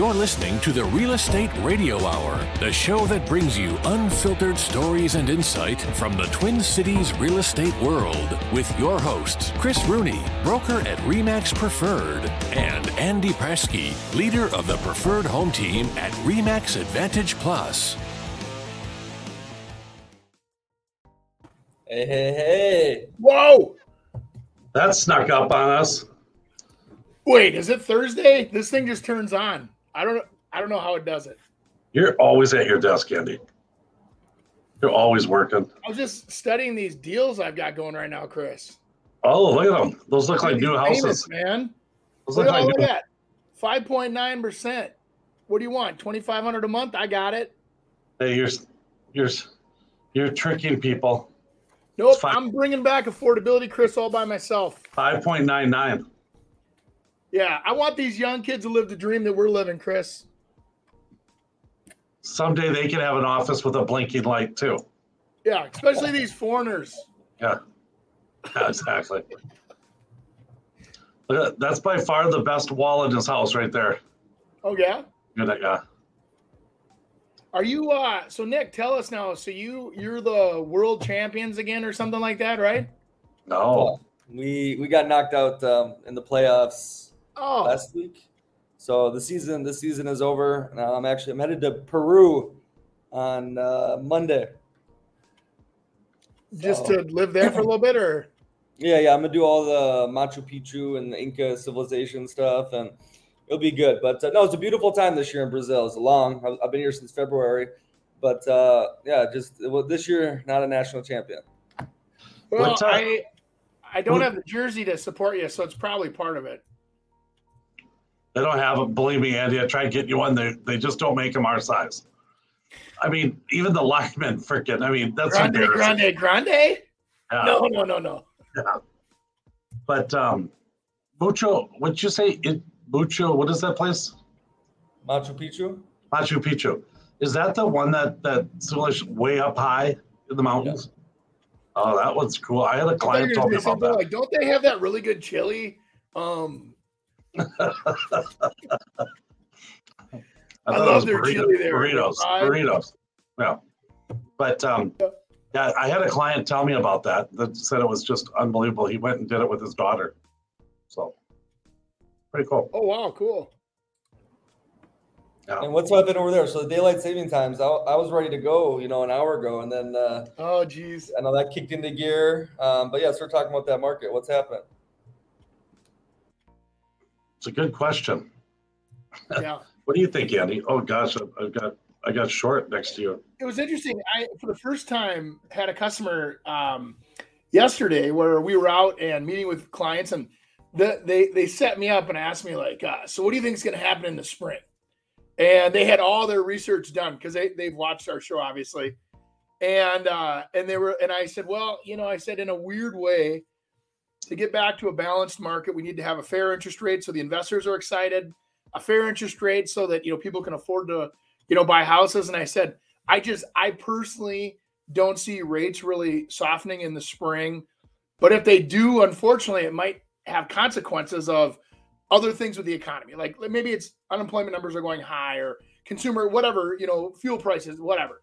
You're listening to the Real Estate Radio Hour, the show that brings you unfiltered stories and insight from the Twin Cities real estate world with your hosts, Chris Rooney, broker at REMAX Preferred, and Andy Presky, leader of the Preferred Home Team at REMAX Advantage Plus. Hey, hey, hey. Whoa! That snuck up on us. Wait, is it Thursday? This thing just turns on. I don't I don't know how it does it. You're always at your desk, Andy. You're always working. I'm just studying these deals I've got going right now, Chris. Oh, look at them. Those look like new payments, houses. man. Those Look look all like new. that. Five point nine percent. What do you want? Twenty five hundred a month? I got it. Hey, you're you're you're tricking people. Nope. I'm bringing back affordability, Chris, all by myself. Five point nine nine. Yeah, I want these young kids to live the dream that we're living, Chris. Someday they can have an office with a blinking light too. Yeah, especially these foreigners. Yeah, Yeah, exactly. Look at- That's by far the best wall in his house, right there. Oh yeah. Good, yeah. Are you uh so Nick, tell us now. So you you're the world champions again or something like that, right? No, We we got knocked out um, in the playoffs Oh, last week. So the season the season is over. Now I'm actually I'm headed to Peru on uh, Monday. just So- to live there for a little bit, or Yeah, yeah, I'm gonna do all the Machu Picchu and the Inca civilization stuff, and it'll be good. But uh, no, it's a beautiful time this year in Brazil. It's long. I've, I've been here since February, but uh, yeah, just well, this year not a national champion. well, I I don't have the jersey to support you, so it's probably part of it. They don't have it. Believe me, Andy. I tried getting you one. They they just don't make them our size. I mean, even the linemen freaking. I mean, that's Grande, grande, grande. Yeah. No, no, no, no. But um, Mucho, what'd you say? It Mucho. What is that place? Machu Picchu. Machu Picchu. Is that the one that that's like way up high in the mountains? Oh, that one's cool. I had a I thought you client were told me about that. Like, don't they have that really good chili? Um, I thought it love was their burrito- chili there. Burritos, burritos. Yeah, but um, yeah, I had a client tell me about that. That said it was just unbelievable. He went and did it with his daughter. So pretty cool. oh wow, cool. Yeah. And what's happened over there? So the daylight saving times, I, I was ready to go, you know, an hour ago, and then uh, Oh geez. I know that kicked into gear. Um, but yeah, so we're talking about that market. What's happening? It's a good question. Yeah. What do you think, Andy? Oh gosh, I- I've got I got short next to you. it was interesting. I for the first time had a customer um, yesterday where we were out and meeting with clients, and the, they they set me up and asked me like, uh, "So what do you think is going to happen in the spring?" And they had all their research done because they they've watched our show obviously, and uh, and they were and I said, "Well, you know," I said in a weird way, to get back to a balanced market, we need to have a fair interest rate so the investors are excited, a fair interest rate so that you know people can afford to you know buy houses. And I said, I just I personally don't see rates really softening in the spring, but if they do, unfortunately, it might have consequences of other things with the economy. Like maybe it's unemployment numbers are going high or consumer whatever you know fuel prices whatever.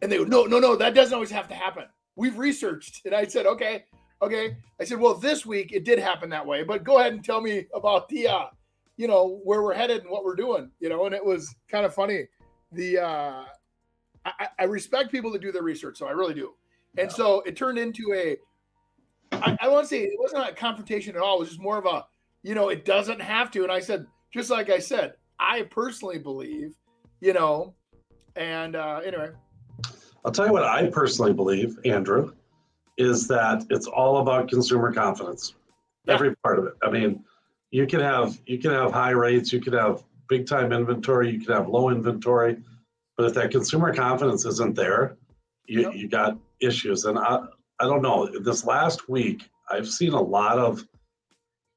And they go, no, no, no, that doesn't always have to happen. We've researched, and I said, okay, okay. I said, well, this week it did happen that way, but go ahead and tell me about the, uh, you know, where we're headed and what we're doing, you know. And it was kind of funny. The uh, I, I respect people that do their research, so I really do. And so it turned into a, I, I want to say it wasn't a confrontation at all. It was just more of a, you know, it doesn't have to. And I said, just like I said, I personally believe, you know, and uh, anyway, I'll tell you what I personally believe, Andrew, is that it's all about consumer confidence. Yeah. Every part of it. I mean, you can have you can have high rates, you can have big time inventory, you can have low inventory, but if that consumer confidence isn't there, you, Yep. you got issues. And I I don't know. This last week, I've seen a lot of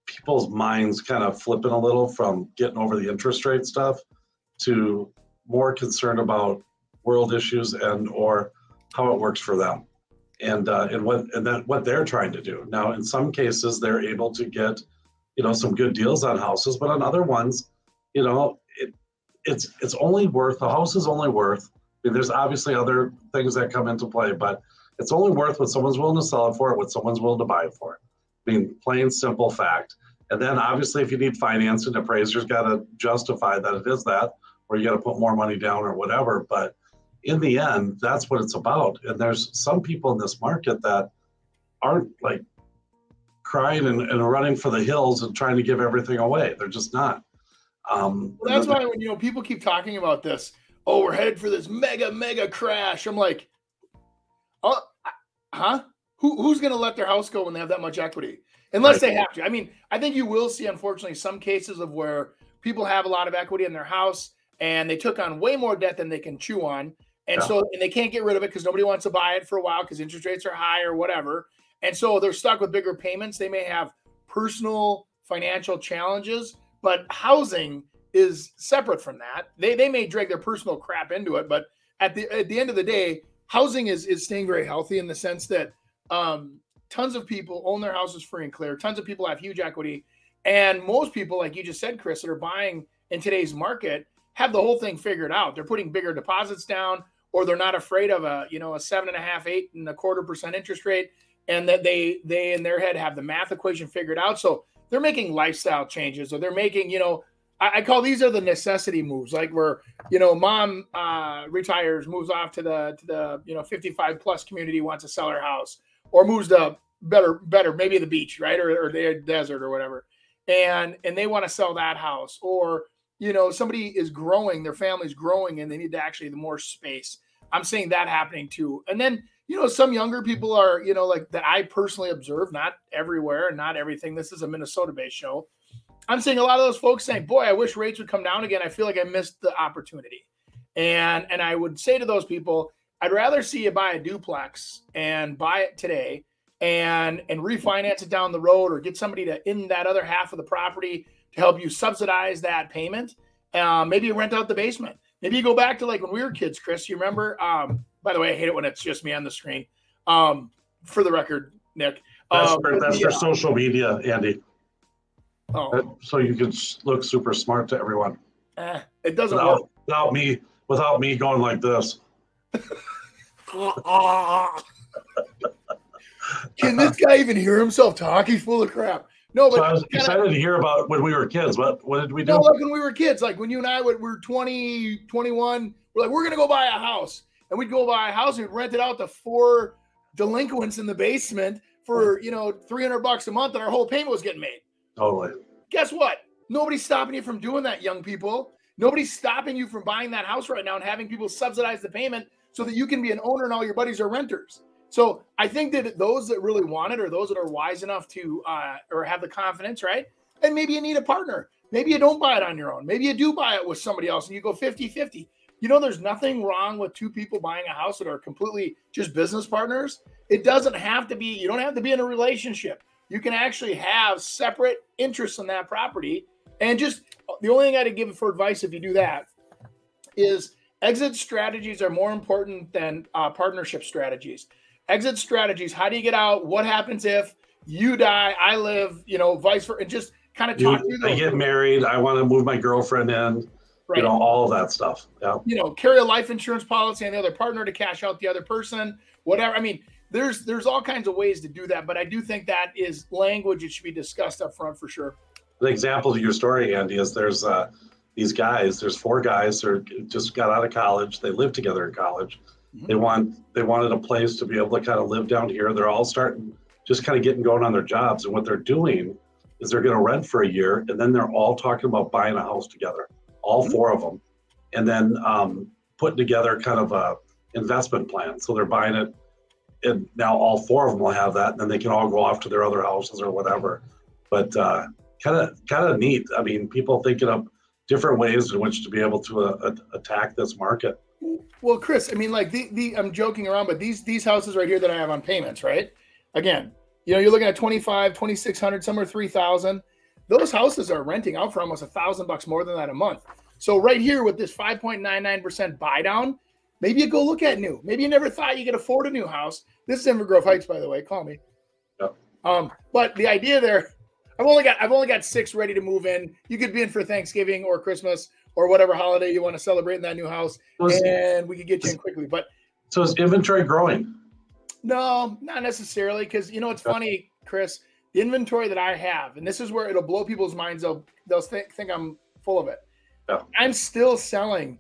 people's minds kind of flipping a little from getting over the interest rate stuff to more concerned about world issues and or how it works for them and uh, and what and that what they're trying to do now in some cases they're able to get you know some good deals on houses but on other ones you know it, it's it's only worth the house is only worth. I mean, there's obviously other things that come into play, but it's only worth what someone's willing to sell it for, what someone's willing to buy it for. I mean, plain simple fact. And then obviously, if you need financing, appraiser's got to justify that it is that, or you got to put more money down or whatever. But in the end, that's what it's about. And there's some people in this market that aren't like crying and, and running for the hills and trying to give everything away. They're just not. Um, well, that's why when you know people keep talking about this, oh, we're headed for this mega mega crash. I'm like, oh, huh? Who, who's going to let their house go when they have that much equity? Unless right. they have to. I mean, I think you will see, unfortunately, some cases of where people have a lot of equity in their house and they took on way more debt than they can chew on. And yeah. so, and they can't get rid of it because nobody wants to buy it for a while because interest rates are high or whatever. And so they're stuck with bigger payments. They may have personal financial challenges, but housing is separate from that. They they may drag their personal crap into it, but at the at the end of the day, housing is is staying very healthy in the sense that um, tons of people own their houses free and clear. Tons of people have huge equity, and most people, like you just said, Chris, that are buying in today's market have the whole thing figured out. They're putting bigger deposits down, or they're not afraid of a you know a seven and a half, eight and a quarter percent interest rate and that they they in their head have the math equation figured out. So they're making lifestyle changes, or they're making you know I, I call these are the necessity moves, like where you know mom uh, retires, moves off to the to the you know 55 plus community, wants to sell her house, or moves to better better maybe the beach, right, or, or the desert or whatever, and and they want to sell that house, or you know somebody is growing, their family's growing, and they need to actually the more space. I'm seeing that happening too, and then you know, some younger people are, you know, like that I personally observe, not everywhere and not everything. This is a Minnesota based show. I'm seeing a lot of those folks saying, boy, I wish rates would come down again. I feel like I missed the opportunity. And and I would say to those people, I'd rather see you buy a duplex and buy it today and and refinance it down the road or get somebody to in that other half of the property to help you subsidize that payment. Uh, maybe rent out the basement. Maybe you go back to like when we were kids, Chris. You remember um, by the way, I hate it when it's just me on the screen. Um, for the record, Nick. That's, um, for, that's for social media, Andy. Oh. So you can look super smart to everyone. Eh, it doesn't without, work. Without me, without me going like this. Can this guy even hear himself talk? He's full of crap. No, but so I was excited to hear about when we were kids. What what did we do? No, like when we were kids, like when you and I were, were 20, 21, we're like, we're gonna go buy a house. And we'd go buy a house and we'd rent it out to four delinquents in the basement for you know 300 bucks a month and our whole payment was getting made. Totally. Guess what? Nobody's stopping you from doing that young people. Nobody's stopping you from buying that house right now and having people subsidize the payment so that you can be an owner and all your buddies are renters so i think that those that really want it or those that are wise enough to uh, or have the confidence right and maybe you need a partner maybe you don't buy it on your own maybe you do buy it with somebody else and you go 50 50 you know, there's nothing wrong with two people buying a house that are completely just business partners. It doesn't have to be, you don't have to be in a relationship. You can actually have separate interests in that property. And just the only thing I'd give for advice if you do that is exit strategies are more important than uh, partnership strategies. Exit strategies, how do you get out? What happens if you die, I live, you know, vice versa, and just kind of talk you, through I get married, I want to move my girlfriend in right. you know, all of that stuff. Yeah. You know, carry a life insurance policy on the other partner to cash out the other person, whatever. I mean, there's there's all kinds of ways to do that, but I do think that is language that should be discussed up front for sure. The example to your story, Andy, is there's uh, these guys. There's four guys who just got out of college. They live together in college. They want they wanted a place to be able to kind of live down here. They're all starting just kind of getting going on their jobs, and what they're doing is they're going to rent for a year, and then they're all talking about buying a house together all mm-hmm. four of them, and then um, putting together kind of a investment plan. So they're buying it, and now all four of them will have that, and then they can all go off to their other houses or whatever. But kind of kind of neat. I mean, people thinking of different ways in which to be able to uh, attack this market. Well, Chris, I mean, like the, the I'm joking around, but these these houses right here that I have on payments, right? Again, you know, you're looking at 25, 2600, somewhere 3000 those houses are renting out for almost a thousand bucks more than that a month. So right here with this 5.99% buy down, maybe you go look at new. Maybe you never thought you could afford a new house. This is Inver Grove Heights, by the way. Call me. Yep. Um, but the idea there, I've only got I've only got six ready to move in. You could be in for Thanksgiving or Christmas or whatever holiday you want to celebrate in that new house, and we could get you in quickly. But so is inventory growing? No, not necessarily. Because you know it's funny, Chris. The inventory that I have, and this is where it'll blow people's minds. They'll they'll think, think I'm full of it. Yeah. I'm still selling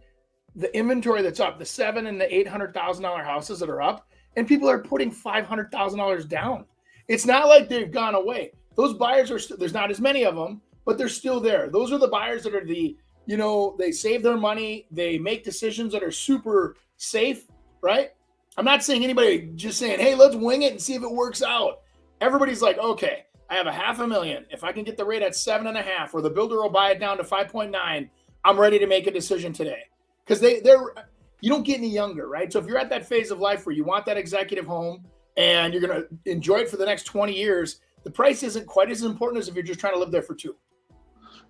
the inventory that's up, the seven and the eight hundred thousand dollar houses that are up, and people are putting five hundred thousand dollars down. It's not like they've gone away. Those buyers are still there's not as many of them, but they're still there. Those are the buyers that are the you know they save their money, they make decisions that are super safe, right? I'm not saying anybody just saying, hey, let's wing it and see if it works out. Everybody's like, okay, I have a half a million. If I can get the rate at seven and a half, or the builder will buy it down to 5.9, I'm ready to make a decision today. Because they they're you don't get any younger, right? So if you're at that phase of life where you want that executive home and you're gonna enjoy it for the next 20 years, the price isn't quite as important as if you're just trying to live there for two.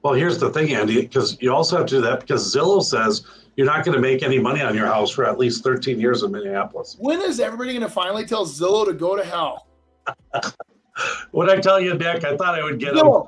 Well, here's the thing, Andy, because you also have to do that because Zillow says you're not going to make any money on your house for at least 13 years in Minneapolis. When is everybody going to finally tell Zillow to go to hell? what I tell you, Nick? I thought I would get Zillow.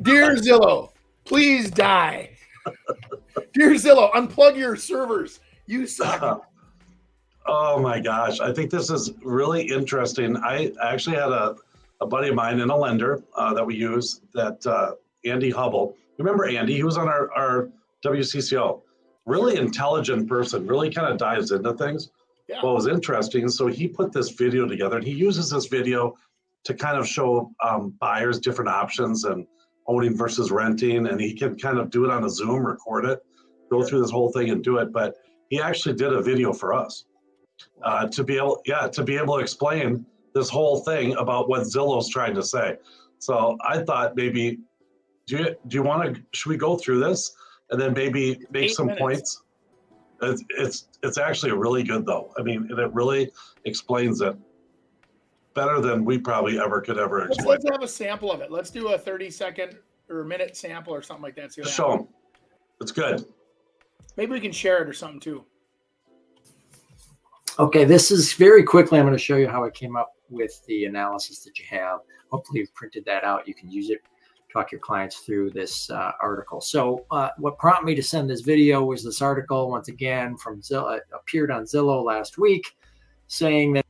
Dear Zillow, please die. Dear Zillow, unplug your servers. You suck. oh my gosh. I think this is really interesting. I actually had a, a buddy of mine and a lender uh, that we use that uh, Andy Hubble. Remember Andy? He was on our, our WCCO. Really intelligent person, really kind of dives into things. Yeah. What was interesting, so he put this video together and he uses this video to kind of show um, buyers different options and owning versus renting. And he can kind of do it on a Zoom, record it, go through this whole thing and do it. But he actually did a video for us uh, to be able, yeah, to be able to explain this whole thing about what Zillow's trying to say. So I thought maybe, do you do you want to? Should we go through this and then maybe make Eight some minutes. points? It's, it's it's actually really good though. I mean, and it really explains it better than we probably ever could ever Let's, explain. let's have a sample of it. Let's do a 30 second or a minute sample or something like that. See what Just show them. It's good. Maybe we can share it or something too. Okay, this is very quickly. I'm going to show you how I came up with the analysis that you have. Hopefully, you've printed that out. You can use it, talk your clients through this uh, article. So, uh, what prompted me to send this video was this article, once again, from Zillow, it appeared on Zillow last week, saying that.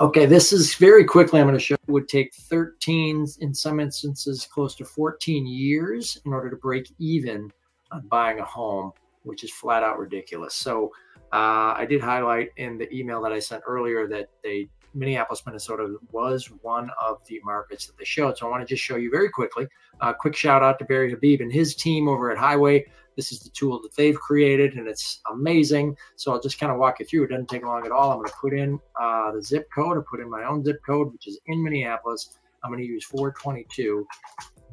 Okay, this is very quickly. I'm going to show you would take 13, in some instances, close to 14 years in order to break even on buying a home, which is flat out ridiculous. So uh, I did highlight in the email that I sent earlier that they Minneapolis, Minnesota was one of the markets that they showed. So I want to just show you very quickly. A uh, quick shout out to Barry Habib and his team over at Highway. This is the tool that they've created, and it's amazing. So I'll just kind of walk you through. It doesn't take long at all. I'm going to put in uh, the zip code. I put in my own zip code, which is in Minneapolis. I'm going to use 422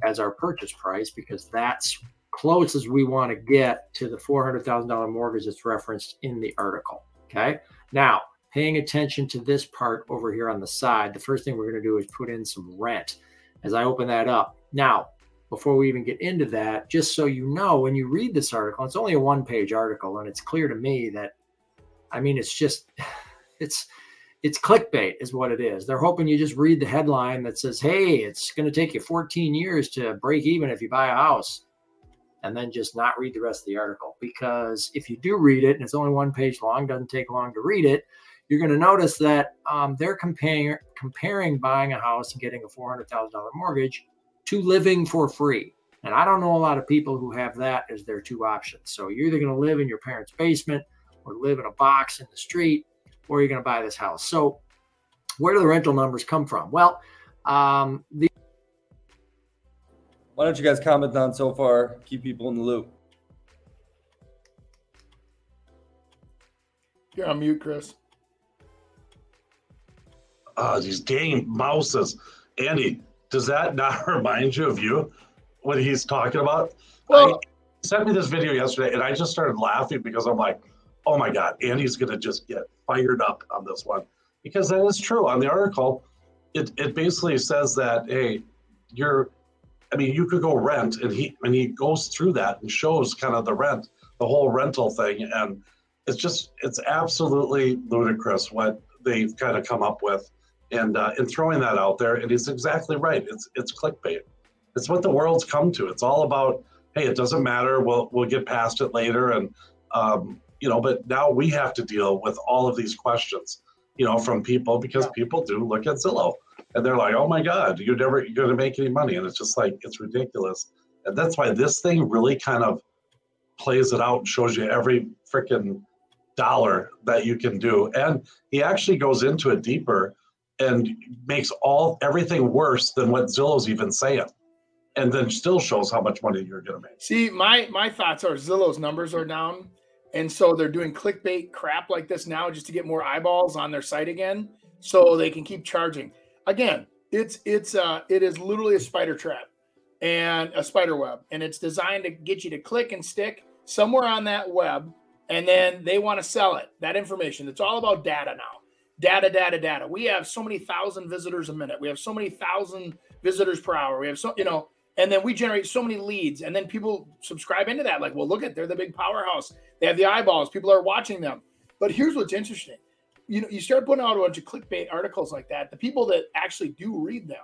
as our purchase price because that's close as we want to get to the $400,000 mortgage that's referenced in the article. Okay. Now, paying attention to this part over here on the side, the first thing we're going to do is put in some rent as I open that up. Now, before we even get into that, just so you know, when you read this article, it's only a one page article, and it's clear to me that, I mean, it's just, it's, it's clickbait is what it is. They're hoping you just read the headline that says, "Hey, it's going to take you 14 years to break even if you buy a house." And then just not read the rest of the article because if you do read it and it's only one page long, doesn't take long to read it, you're going to notice that um, they're comparing comparing buying a house and getting a four hundred thousand dollar mortgage to living for free. And I don't know a lot of people who have that as their two options. So you're either going to live in your parents' basement or live in a box in the street, or you're going to buy this house. So where do the rental numbers come from? Well, um, the Why don't you guys comment on so far? Keep people in the loop. You're on mute, Chris. Uh, these dang mouses. Andy, does that not remind you of you? What he's talking about? Well, he sent me this video yesterday and I just started laughing because I'm like, oh my God, Andy's going to just get fired up on this one. Because that is true. On the article, it, it basically says that, hey, you're, I mean, you could go rent and he, and he goes through that and shows kind of the rent, the whole rental thing. And it's just, it's absolutely ludicrous what they've kind of come up with and, uh, and throwing that out there. And he's exactly right. It's, it's clickbait. it's what the world's come to. It's all about, hey, it doesn't matter. We'll we'll get past it later, and um, you know. But now we have to deal with all of these questions, you know, from people because people do look at Zillow and they're like, oh my God, you're never you're going to make any money, and it's just like it's ridiculous. And that's why this thing really kind of plays it out and shows you every freaking dollar that you can do. And he actually goes into it deeper and makes all everything worse than what Zillow's even saying. And then still shows how much money you're gonna make. See, my my thoughts are Zillow's numbers are down. And so they're doing clickbait crap like this now just to get more eyeballs on their site again so they can keep charging. Again, it's it's uh it is literally a spider trap and a spider web and it's designed to get you to click and stick somewhere on that web and then they want to sell it that information it's all about data now data data data. We have so many thousand visitors a minute. We have so many thousand visitors per hour. We have so you know and then we generate so many leads and then people subscribe into that. Like well look at they're the big powerhouse. They have the eyeballs. People are watching them. But here's what's interesting. You know you start putting out a bunch of clickbait articles like that the people that actually do read them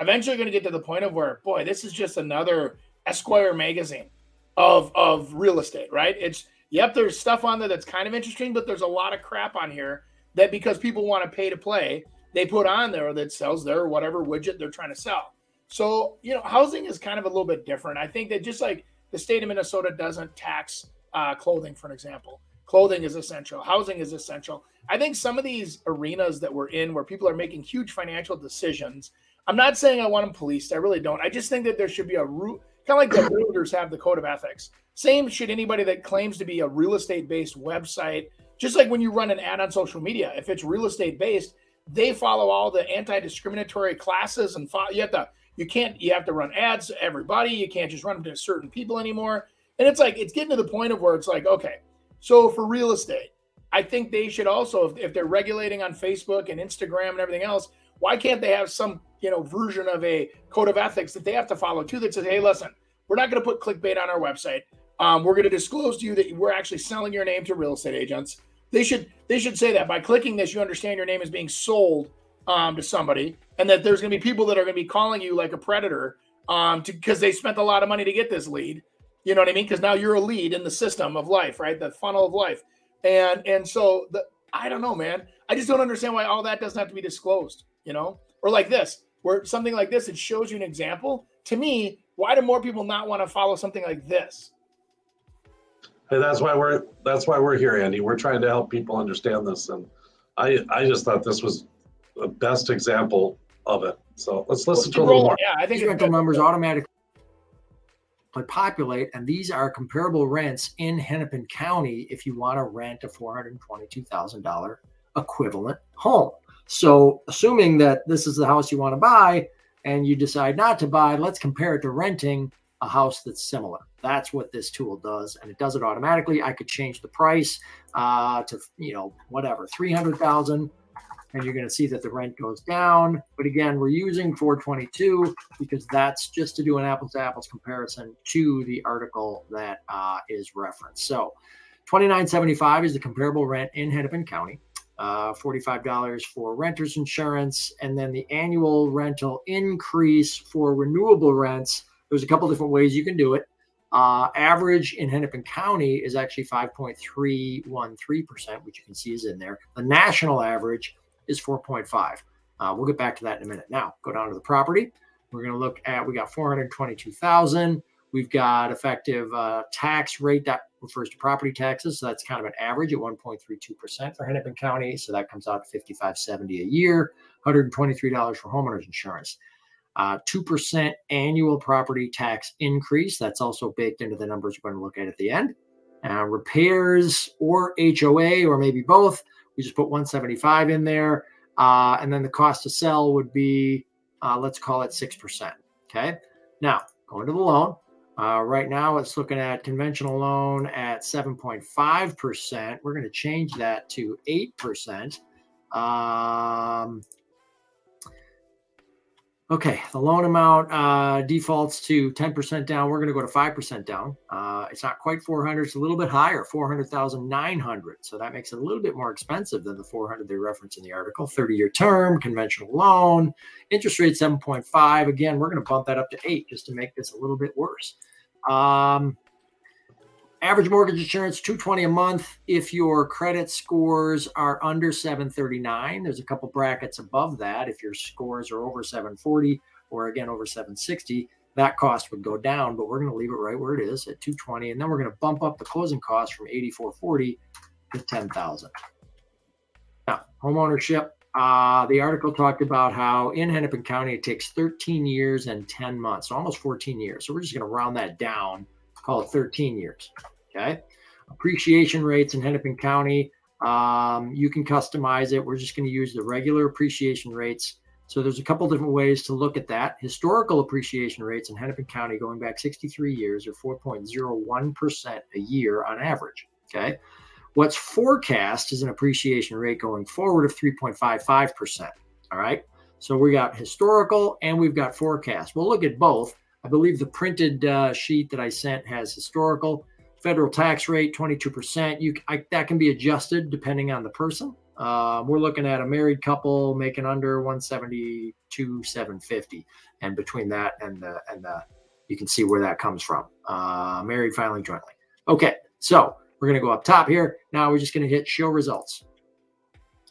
eventually going to get to the point of where boy this is just another esquire magazine of of real estate, right? It's yep, there's stuff on there that's kind of interesting, but there's a lot of crap on here that because people want to pay to play, they put on there that sells their whatever widget they're trying to sell. So, you know, housing is kind of a little bit different. I think that just like the state of Minnesota doesn't tax uh, clothing, for an example, clothing is essential, housing is essential. I think some of these arenas that we're in where people are making huge financial decisions, I'm not saying I want them policed. I really don't. I just think that there should be a root Kind of like the builders have the code of ethics. Same should anybody that claims to be a real estate based website. Just like when you run an ad on social media, if it's real estate based, they follow all the anti discriminatory classes and you have to you can't you have to run ads to everybody. You can't just run them to certain people anymore. And it's like it's getting to the point of where it's like okay, so for real estate, I think they should also if, if they're regulating on Facebook and Instagram and everything else, why can't they have some you know version of a code of ethics that they have to follow too that says hey listen we're not going to put clickbait on our website um, we're going to disclose to you that we're actually selling your name to real estate agents they should they should say that by clicking this you understand your name is being sold um, to somebody and that there's going to be people that are going to be calling you like a predator um because they spent a lot of money to get this lead. You know what i mean? Because now you're a lead in the system of life right? The funnel of life. And and so the i don't know man. I just don't understand why all that doesn't have to be disclosed you know? Or like this where something like this, it shows you an example. To me, why do more people not want to follow something like this? Hey, that's why we're that's why we're here, Andy. We're trying to help people understand this, and I I just thought this was the best example of it. So let's listen well, to a little more. Yeah, I think rental numbers automatically populate, and these are comparable rents in Hennepin County if you want to rent a four hundred twenty-two thousand dollar equivalent home. So, assuming that this is the house you want to buy and you decide not to buy, let's compare it to renting a house that's similar. That's what this tool does, and it does it automatically. I could change the price uh, to you know whatever three hundred thousand, and you're going to see that the rent goes down. But again, we're using 422 because that's just to do an apples to apples comparison to the article that uh, is referenced. So, 2975 is the comparable rent in Hennepin County uh, $45 for renter's insurance, and then the annual rental increase for renewable rents. There's a couple different ways you can do it. Uh, average in Hennepin County is actually 5.313%, which you can see is in there. The national average is 4.5. Uh, we'll get back to that in a minute. Now, go down to the property. We're going to look at we got 422,000. We've got effective uh, tax rate that refers to property taxes. So that's kind of an average at 1.32% for Hennepin County. So that comes out to 55.70 a year, $123 for homeowners insurance. Uh, 2% annual property tax increase. That's also baked into the numbers we're going to look at at the end. Uh, repairs or HOA or maybe both. We just put 175 in there. Uh, and then the cost to sell would be, uh, let's call it 6%. Okay. Now, going to the loan. Uh, right now, it's looking at conventional loan at 7.5%. We're going to change that to 8%. Um, Okay, the loan amount uh, defaults to 10% down. We're going to go to 5% down. Uh, it's not quite 400, it's a little bit higher, 400,900. So that makes it a little bit more expensive than the 400 they reference in the article. 30 year term, conventional loan, interest rate 7.5. Again, we're going to bump that up to 8 just to make this a little bit worse. Um, Average mortgage insurance 220 a month if your credit scores are under 739. There's a couple brackets above that. If your scores are over 740 or again over 760, that cost would go down, but we're going to leave it right where it is at 220 and then we're going to bump up the closing cost from 8440 to 10,000. Now, homeownership uh, the article talked about how in Hennepin County it takes 13 years and 10 months, so almost 14 years. So we're just going to round that down call it 13 years. Okay. Appreciation rates in Hennepin County, um, you can customize it. We're just going to use the regular appreciation rates. So there's a couple different ways to look at that. Historical appreciation rates in Hennepin County going back 63 years are 4.01% a year on average. Okay. What's forecast is an appreciation rate going forward of 3.55%. All right. So we got historical and we've got forecast. We'll look at both. I believe the printed uh, sheet that I sent has historical federal tax rate 22%. You I, that can be adjusted depending on the person. Uh, we're looking at a married couple making under 172 750 and between that and the and the you can see where that comes from uh, married filing jointly okay so we're going to go up top here now we're just going to hit show results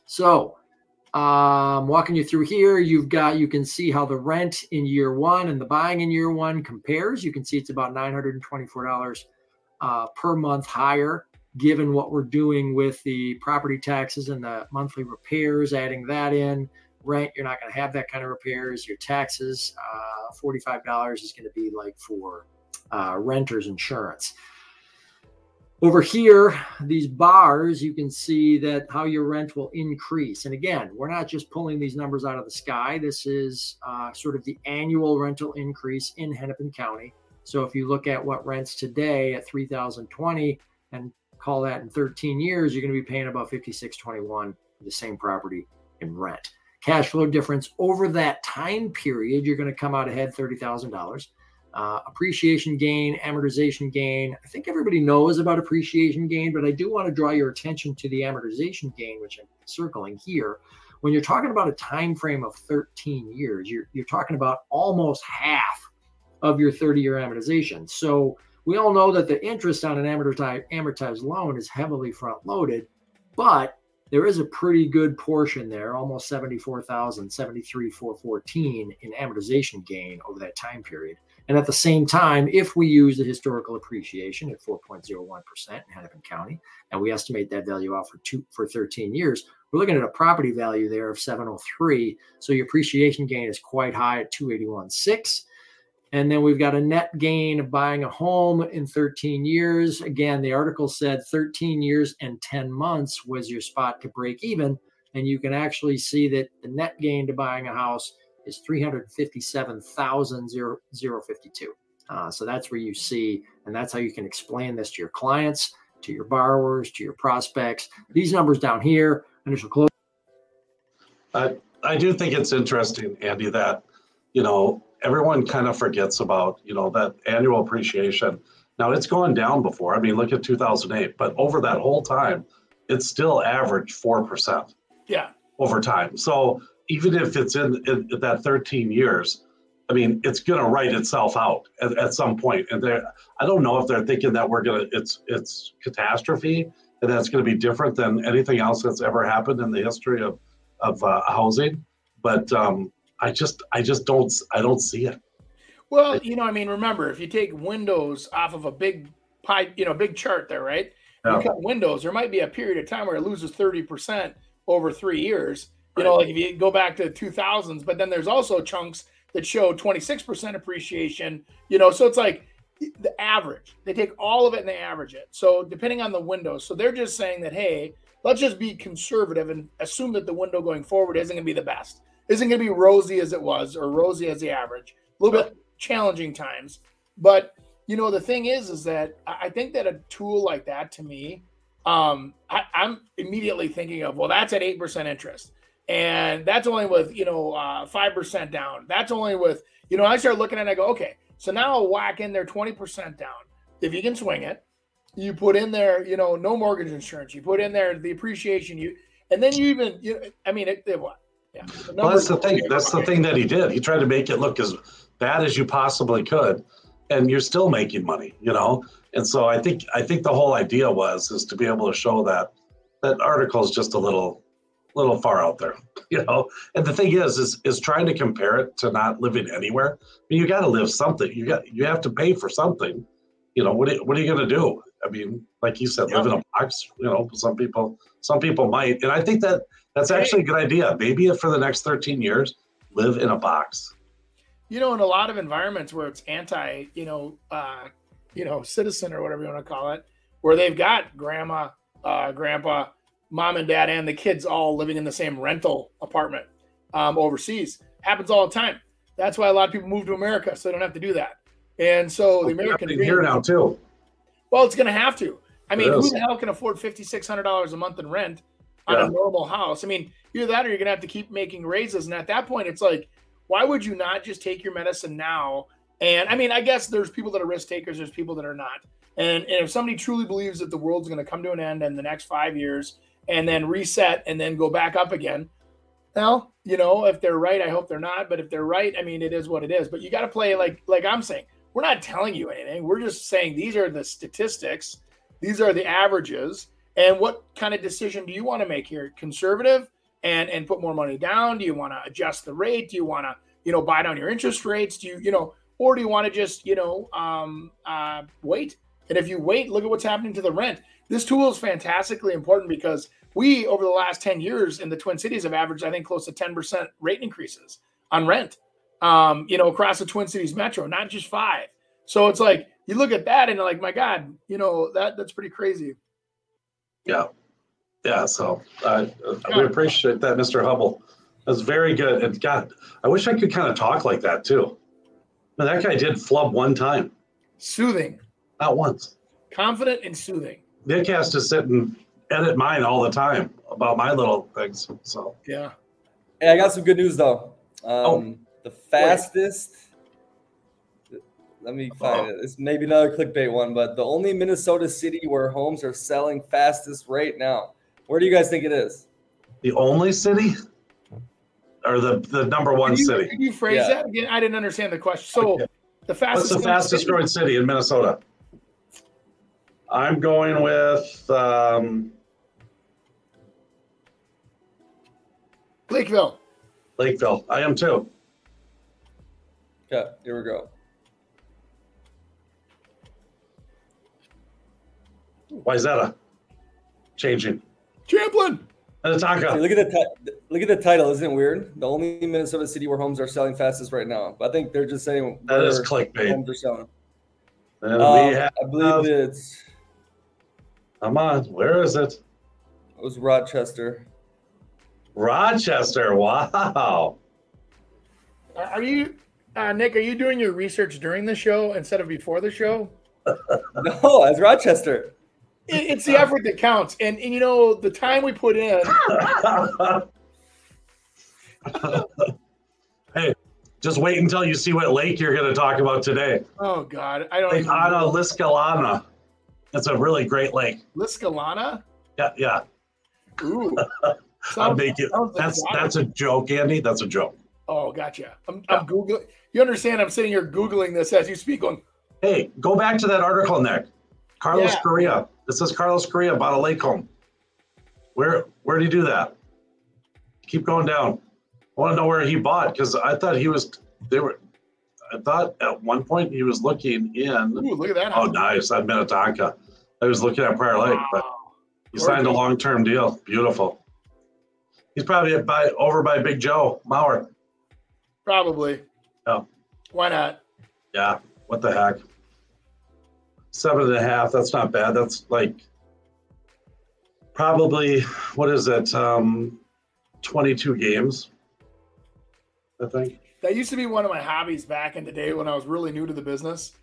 so um, walking you through here, you've got you can see how the rent in year one and the buying in year one compares. You can see it's about nine hundred and twenty-four dollars uh, per month higher, given what we're doing with the property taxes and the monthly repairs. Adding that in, rent you're not going to have that kind of repairs. Your taxes, uh, forty-five dollars is going to be like for uh, renters insurance. Over here, these bars, you can see that how your rent will increase. And again, we're not just pulling these numbers out of the sky. This is uh, sort of the annual rental increase in Hennepin County. So if you look at what rents today at 3020 and call that in 13 years, you're going to be paying about 5621 for the same property in rent. Cash flow difference over that time period, you're going to come out ahead $30,000 uh, appreciation gain, amortization gain. I think everybody knows about appreciation gain, but I do want to draw your attention to the amortization gain, which I'm circling here. When you're talking about a time frame of 13 years, you're, you're talking about almost half of your 30 year amortization. So we all know that the interest on an amortized, amortized loan is heavily front loaded, but there is a pretty good portion there, almost 74,000, 73,414 in amortization gain over that time period. And at the same time, if we use the historical appreciation at 4.01% in Hennepin County, and we estimate that value out for two for 13 years, we're looking at a property value there of 703. So your appreciation gain is quite high at 281.6. And then we've got a net gain of buying a home in 13 years. Again, the article said 13 years and 10 months was your spot to break even. And you can actually see that the net gain to buying a house is 357,052. Uh, so that's where you see, and that's how you can explain this to your clients, to your borrowers, to your prospects. These numbers down here, initial close. I, I do think it's interesting, Andy, that, you know, everyone kind of forgets about, you know, that annual appreciation. Now it's gone down before. I mean, look at 2008, but over that whole time, it's still averaged 4%. Yeah. Over time. So even if it's in, in, that 13 years, I mean, it's going to write itself out at, at some point. And I don't know if they're thinking that we're going to, it's, it's catastrophe and that's going to be different than anything else that's ever happened in the history of, of uh, housing. But um, I just, I just don't, I don't see it. Well, you know, I mean, remember, if you take windows off of a big pie, you know, big chart there, right? Yeah. You cut windows, there might be a period of time where it loses 30% over three years you know, like if you go back to 2000s, but then there's also chunks that show 26% appreciation, you know, so it's like the average. They take all of it and they average it. So depending on the window. So they're just saying that, hey, let's just be conservative and assume that the window going forward isn't going to be the best, isn't going to be rosy as it was or rosy as the average. A little bit challenging times. But, you know, the thing is, is that I think that a tool like that to me, um, I, I'm immediately thinking of, well, that's at 8% interest and that's only with you know uh, five percent down. That's only with you know. I start looking at, it, I go, okay, so now I'll whack in there twenty percent down if you can swing it. You put in there, you know, no mortgage insurance. You put in there the appreciation. You and then you even, you. I mean, it, it what? Yeah. The well, that's the thing. That's the thing that he did. He tried to make it look as bad as you possibly could, and you're still making money. You know. And so I think I think the whole idea was is to be able to show that that article is just a little little far out there, you know. And the thing is, is is trying to compare it to not living anywhere. I mean, you got to live something. You got you have to pay for something. You know, what are, what are you going to do? I mean, like you said, yeah. live in a box. You know, some people some people might, and I think that that's actually a good idea. Maybe for the next 13 years, live in a box. You know, in a lot of environments where it's anti, you know, uh, you know, citizen or whatever you want to call it, where they've got grandma, uh, grandpa, mom and dad and the kids all living in the same rental apartment um, overseas. Happens all the time. That's why a lot of people move to America, so they don't have to do that. And so the American dream here now too. Well, it's going to have to. I mean, who the hell can afford fifty six hundred dollars a month in rent on yeah. a normal house? I mean, either that or you're going to have to keep making raises. And at that point, it's like, why would you not just take your medicine now? And I mean, I guess there's people that are risk takers. There's people that are not. And, and if somebody truly believes that the world's going to come to an end in the next five years and then reset and then go back up again. Well, you know, if they're right, I hope they're not. But if they're right, I mean, it is what it is. But you got to play like like I'm saying. We're not telling you anything. We're just saying these are the statistics. These are the averages. And what kind of decision do you want to make here? Conservative and and put more money down? Do you want to adjust the rate? Do you want to you know buy down your interest rates? Do you you know or do you want to just you know um, uh, wait? And if you wait, look at what's happening to the rent. This tool is fantastically important because we, over the last 10 years in the Twin Cities, have averaged, I think, close to 10% rate increases on rent, um, you know, across the Twin Cities metro, not just five. So it's like, you look at that and like, my God, you know, that that's pretty crazy. Yeah. Yeah. So uh, we appreciate that, Mr. Hubble. That's very good. And God, I wish I could kind of talk like that too. Man, that guy did flub one time. Soothing. Not once. Confident and soothing. Nick has to sit and edit mine all the time about my little things. So yeah. Hey, I got some good news though. Um, oh. The fastest. Wait. Let me find oh. it. It's maybe another clickbait one, but the only Minnesota city where homes are selling fastest right now. Where do you guys think it is? The only city, or the the number one can you, city? Can you phrase yeah. that again? I didn't understand the question. So, okay. the fastest. What's the fastest city? growing city in Minnesota? I'm going with um, Lakeville. Lakeville. I am too. Yeah, here we go. Why is that a changing? Champlin. Minnetonka. See, look at the t- look at the title. Isn't it weird? The only Minnesota city where homes are selling fastest right now. But I think they're just saying that is clickbait. Homes are selling. Um, have, I believe it's. Come on, where is it? It was Rochester. Rochester. Wow. Are you, uh, Nick? Are you doing your research during the show instead of before the show? no, it's Rochester. It, it's the effort that counts, and, and you know the time we put in. hey, just wait until you see what lake you're going to talk about today. Oh God, I don't. Lake Ana Liscalana. That's a really great lake. Liscalana. Yeah, yeah. Ooh. I'll make it. That's that's a joke, Andy. That's a joke. Oh, gotcha. I'm, yeah. I'm googling. You understand? I'm sitting here googling this as you speak. Going. Hey, go back to that article, Nick. Carlos yeah. Correa. This is Carlos Correa bought a lake home. Where where did he do that? Keep going down. I want to know where he bought because I thought he was. They were. I thought at one point he was looking in. Ooh, look at that. Oh, nice. At Minnetonka. I was looking at Prior Lake, wow. but he signed a long term deal. Beautiful. He's probably by over by Big Joe Mauer. Probably. Yeah. Why not? Yeah. What the heck? Seven and a half. That's not bad. That's like probably what is it? Um, twenty-two games. I think. That used to be one of my hobbies back in the day when I was really new to the business.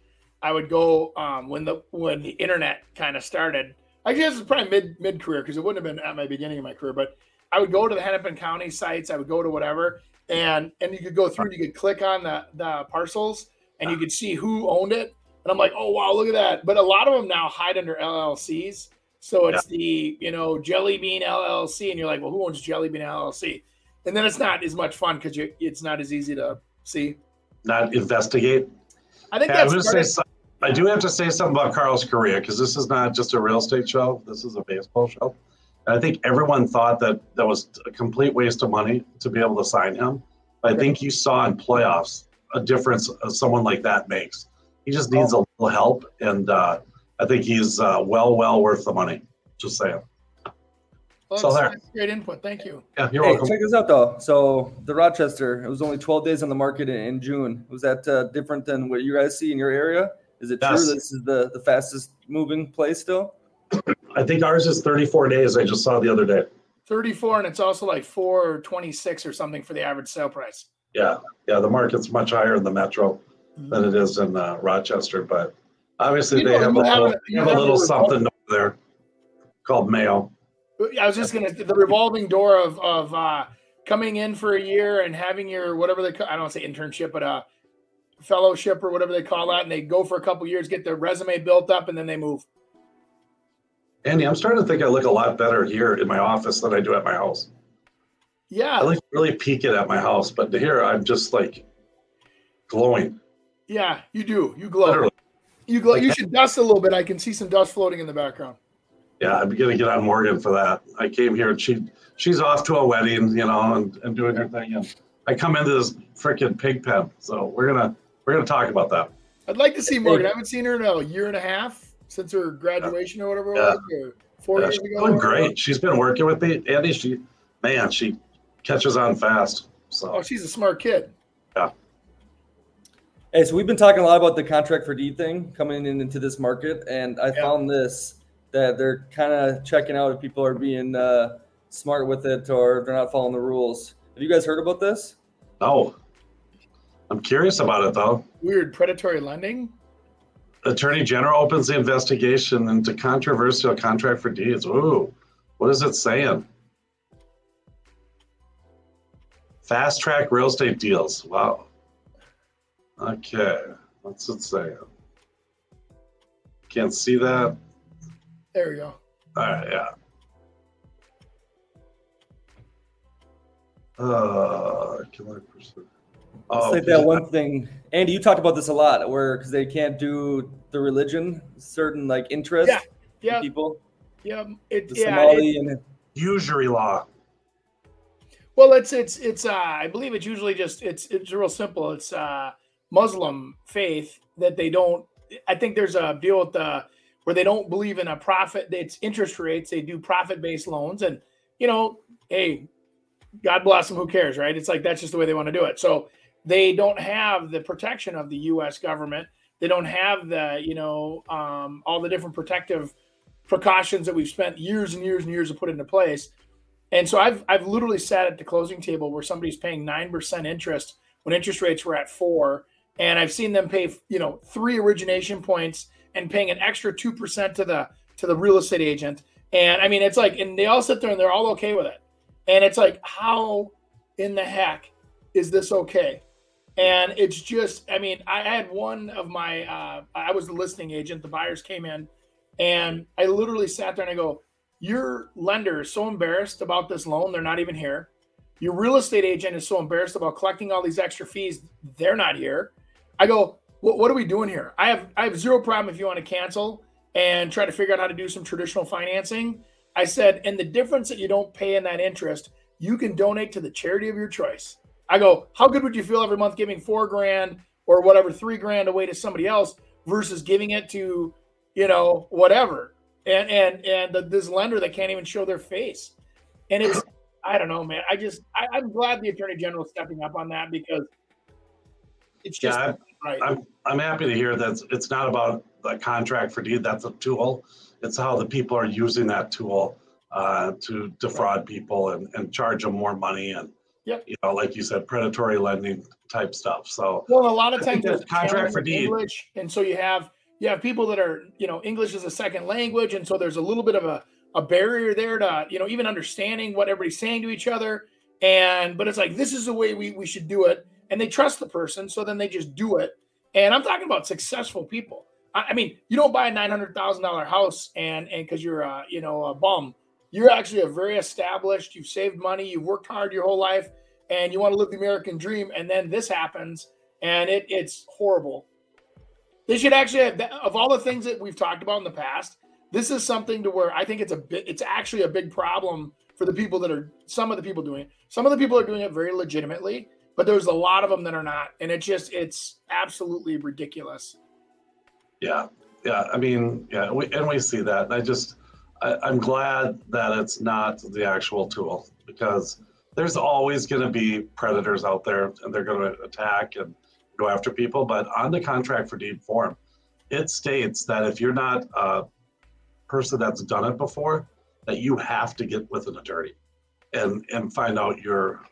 I would go um, when the when the internet kind of started. I guess it's probably mid mid career because it wouldn't have been at my beginning of my career, but I would go to the Hennepin County sites. I would go to whatever, and and you could go through. and You could click on the the parcels, and you could see who owned it. And I'm like, oh wow, look at that. But a lot of them now hide under LLCs. So it's the you know Jelly Bean LLC, and you're like, well, who owns Jelly Bean LLC? And then it's not as much fun because you it's not as easy to see. Not investigate. I think Yeah, that's say I do have to say something about Carlos Correa because this is not just a real estate show. This is a baseball show. And I think everyone thought that that was a complete waste of money to be able to sign him. But I think you saw in playoffs a difference someone like that makes. He just needs a little help, and uh, I think he's uh, well, well worth the money. Just saying. Well, so there. that's great input. Thank you. Yeah, you're Hey, welcome. check this out though. So the Rochester, it was only 12 days on the market in, in June. Was that uh, different than what you guys see in your area? Is it Yes. true this is the, the fastest moving place still? I think ours is 34 days. I just saw the other day. 34, and it's also like 426 or something for the average sale price. Yeah, yeah. The market's much higher in the metro than it is in uh, Rochester, but obviously You they know, have, a have little, a- have a have a little something over there called Mayo. I was just gonna the revolving door of of uh, coming in for a year and having your whatever they call, I don't say internship, but uh, fellowship or whatever they call that, and they go for a couple years, get their resume built up, and then they move. Andy, I'm starting to think I look a lot better here in my office than I do at my house. Yeah, I like really peak it at my house, but here I'm just like glowing. yeah, you do. You glow. Literally. You glow. You should dust a little bit. I can see some dust floating in the background. Yeah, I'm gonna get on Morgan for that. I came here and she she's off to a wedding, you know, and, and doing her thing. And I come into this freaking pig pen. So we're gonna we're gonna talk about that. I'd like to see Morgan. I haven't seen her in a year and a half since her graduation or whatever it Yeah. was, or four Yeah, years she's ago. doing great. She's been working with me, Andy. She man, she catches on fast. So Oh, So she's a smart kid. Yeah. Hey, so we've been talking a lot about the contract for deed thing coming in into this market, and I Yeah. found this that they're kind of checking out if people are being uh, smart with it or if they're not following the rules. Have you guys heard about this? no. I'm curious about it though. Weird predatory lending. Attorney General opens the investigation into controversial contract for deeds. Ooh, what is it saying? Fast track real estate deals. Wow. Okay, what's it saying? Can't see that. There we go. All right, yeah. Uh, can I pursue? It's Oh, like that one thing, Andy. You talked about this a lot, where because they can't do the religion, certain like interest Yeah, Yeah, people, yeah. It, the yeah. it- Somali and usury law. well, it's it's it's. Uh, I believe it's usually just it's it's real simple. It's uh, Muslim faith that they don't. I think there's a deal with the where they don't believe in a profit. It's interest rates. They do profit based loans, and you know, hey, God bless them. Who cares, right? It's like that's just the way they want to do it. So they don't have the protection of the U.S. government. They don't have the you know um, all the different protective precautions that we've spent years and years and years to put into place. And so I've I've literally sat at the closing table where somebody's paying nine percent interest when interest rates were at four, and I've seen them pay you know three origination points and paying an extra two percent to the to the real estate agent. And I mean it's like and they all sit there and they're all okay with it. And it's like how in the heck is this okay? And it's just I mean I had one of my uh, I was the listing agent. The buyers came in, and I literally sat there and I go, your lender is so embarrassed about this loan, they're not even here. Your real estate agent is so embarrassed about collecting all these extra fees, they're not here. I go, what, what are we doing here? I have I have zero problem if you want to cancel and try to figure out how to do some traditional financing. I said, and the difference that you don't pay in that interest, you can donate to the charity of your choice. I go, how good would you feel every month giving four grand or whatever, three grand away to somebody else versus giving it to, you know, whatever and and and the, this lender that can't even show their face and it's i don't know man i just I, i'm glad the attorney general is stepping up on that because it's just Yeah, right I'm I'm happy to hear that it's not about the contract for deed. That's a tool. It's how the people are using that tool uh, to defraud people and, and charge them more money and Yep. you know, like you said, predatory lending type stuff. So well a lot of I times there's contract for deed- english and so you have you have people that are you know english is a second language and so there's a little bit of a a barrier there to you know even understanding what everybody's saying to each other. And but it's like this is the way we we should do it, and they trust the person, so then they just do it. And I'm talking about successful people. I, I mean, you don't buy a nine hundred thousand dollar house and and because you're a you know a bum. You're actually a very established. You've saved money. You've worked hard your whole life, and you want to live the American dream. And then this happens, and it it's horrible. They should actually have, of all the things that we've talked about in the past, this is something to where I think it's a bit it's actually a big problem for the people that are some of the people doing it. Some of the people are doing it very legitimately, but there's a lot of them that are not, and it just it's absolutely ridiculous. Yeah, yeah. I mean, yeah, we, and we see that. I just I, I'm glad that it's not the actual tool because there's always going to be predators out there, and they're going to attack and go after people. But on the contract for deed form, it states that if you're not a person that's done it before, that you have to get with an attorney and and find out your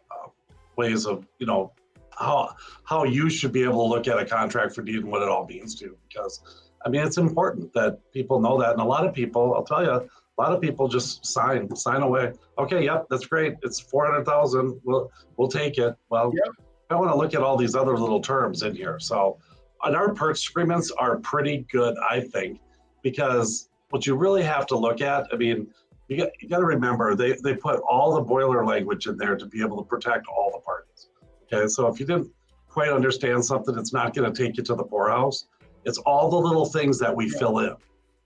ways of you know how how you should be able to look at a contract for deed and what it all means to because I mean it's important that people know that and a lot of people I'll tell you a lot of people just sign sign away. Okay yep that's great. It's 400,000 we'll we'll take it. Well Yep. I want to look at all these other little terms in here. So and our purchase agreements are pretty good I think because what you really have to look at I mean you got, you got to remember they, they put all the boiler language in there to be able to protect all the parties. Okay so if you didn't quite understand something it's not going to take you to the poorhouse. It's all the little things that we fill in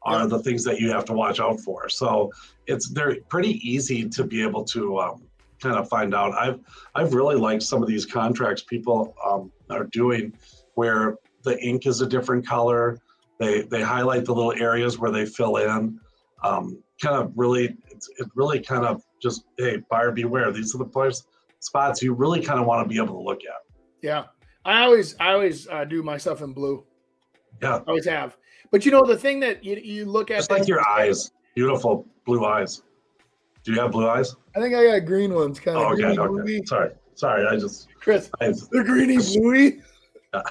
are Yeah. the things that you have to watch out for. So it's they're pretty easy to be able to um, kind of find out. I've i've really liked some of these contracts people um, are doing where the ink is a different color. They they highlight the little areas where they fill in. Um, kind of really it's, it really kind of just hey buyer beware these are the place spots you really kind of want to be able to look at Yeah, I always I always uh, do my stuff in blue. Yeah. I always have. But you know the thing that you you look at just like your eyes beautiful blue eyes do you have blue eyes I think I got green ones, kind of oh, okay okay sorry sorry i just Chris, I, the greeny bluey. Yeah.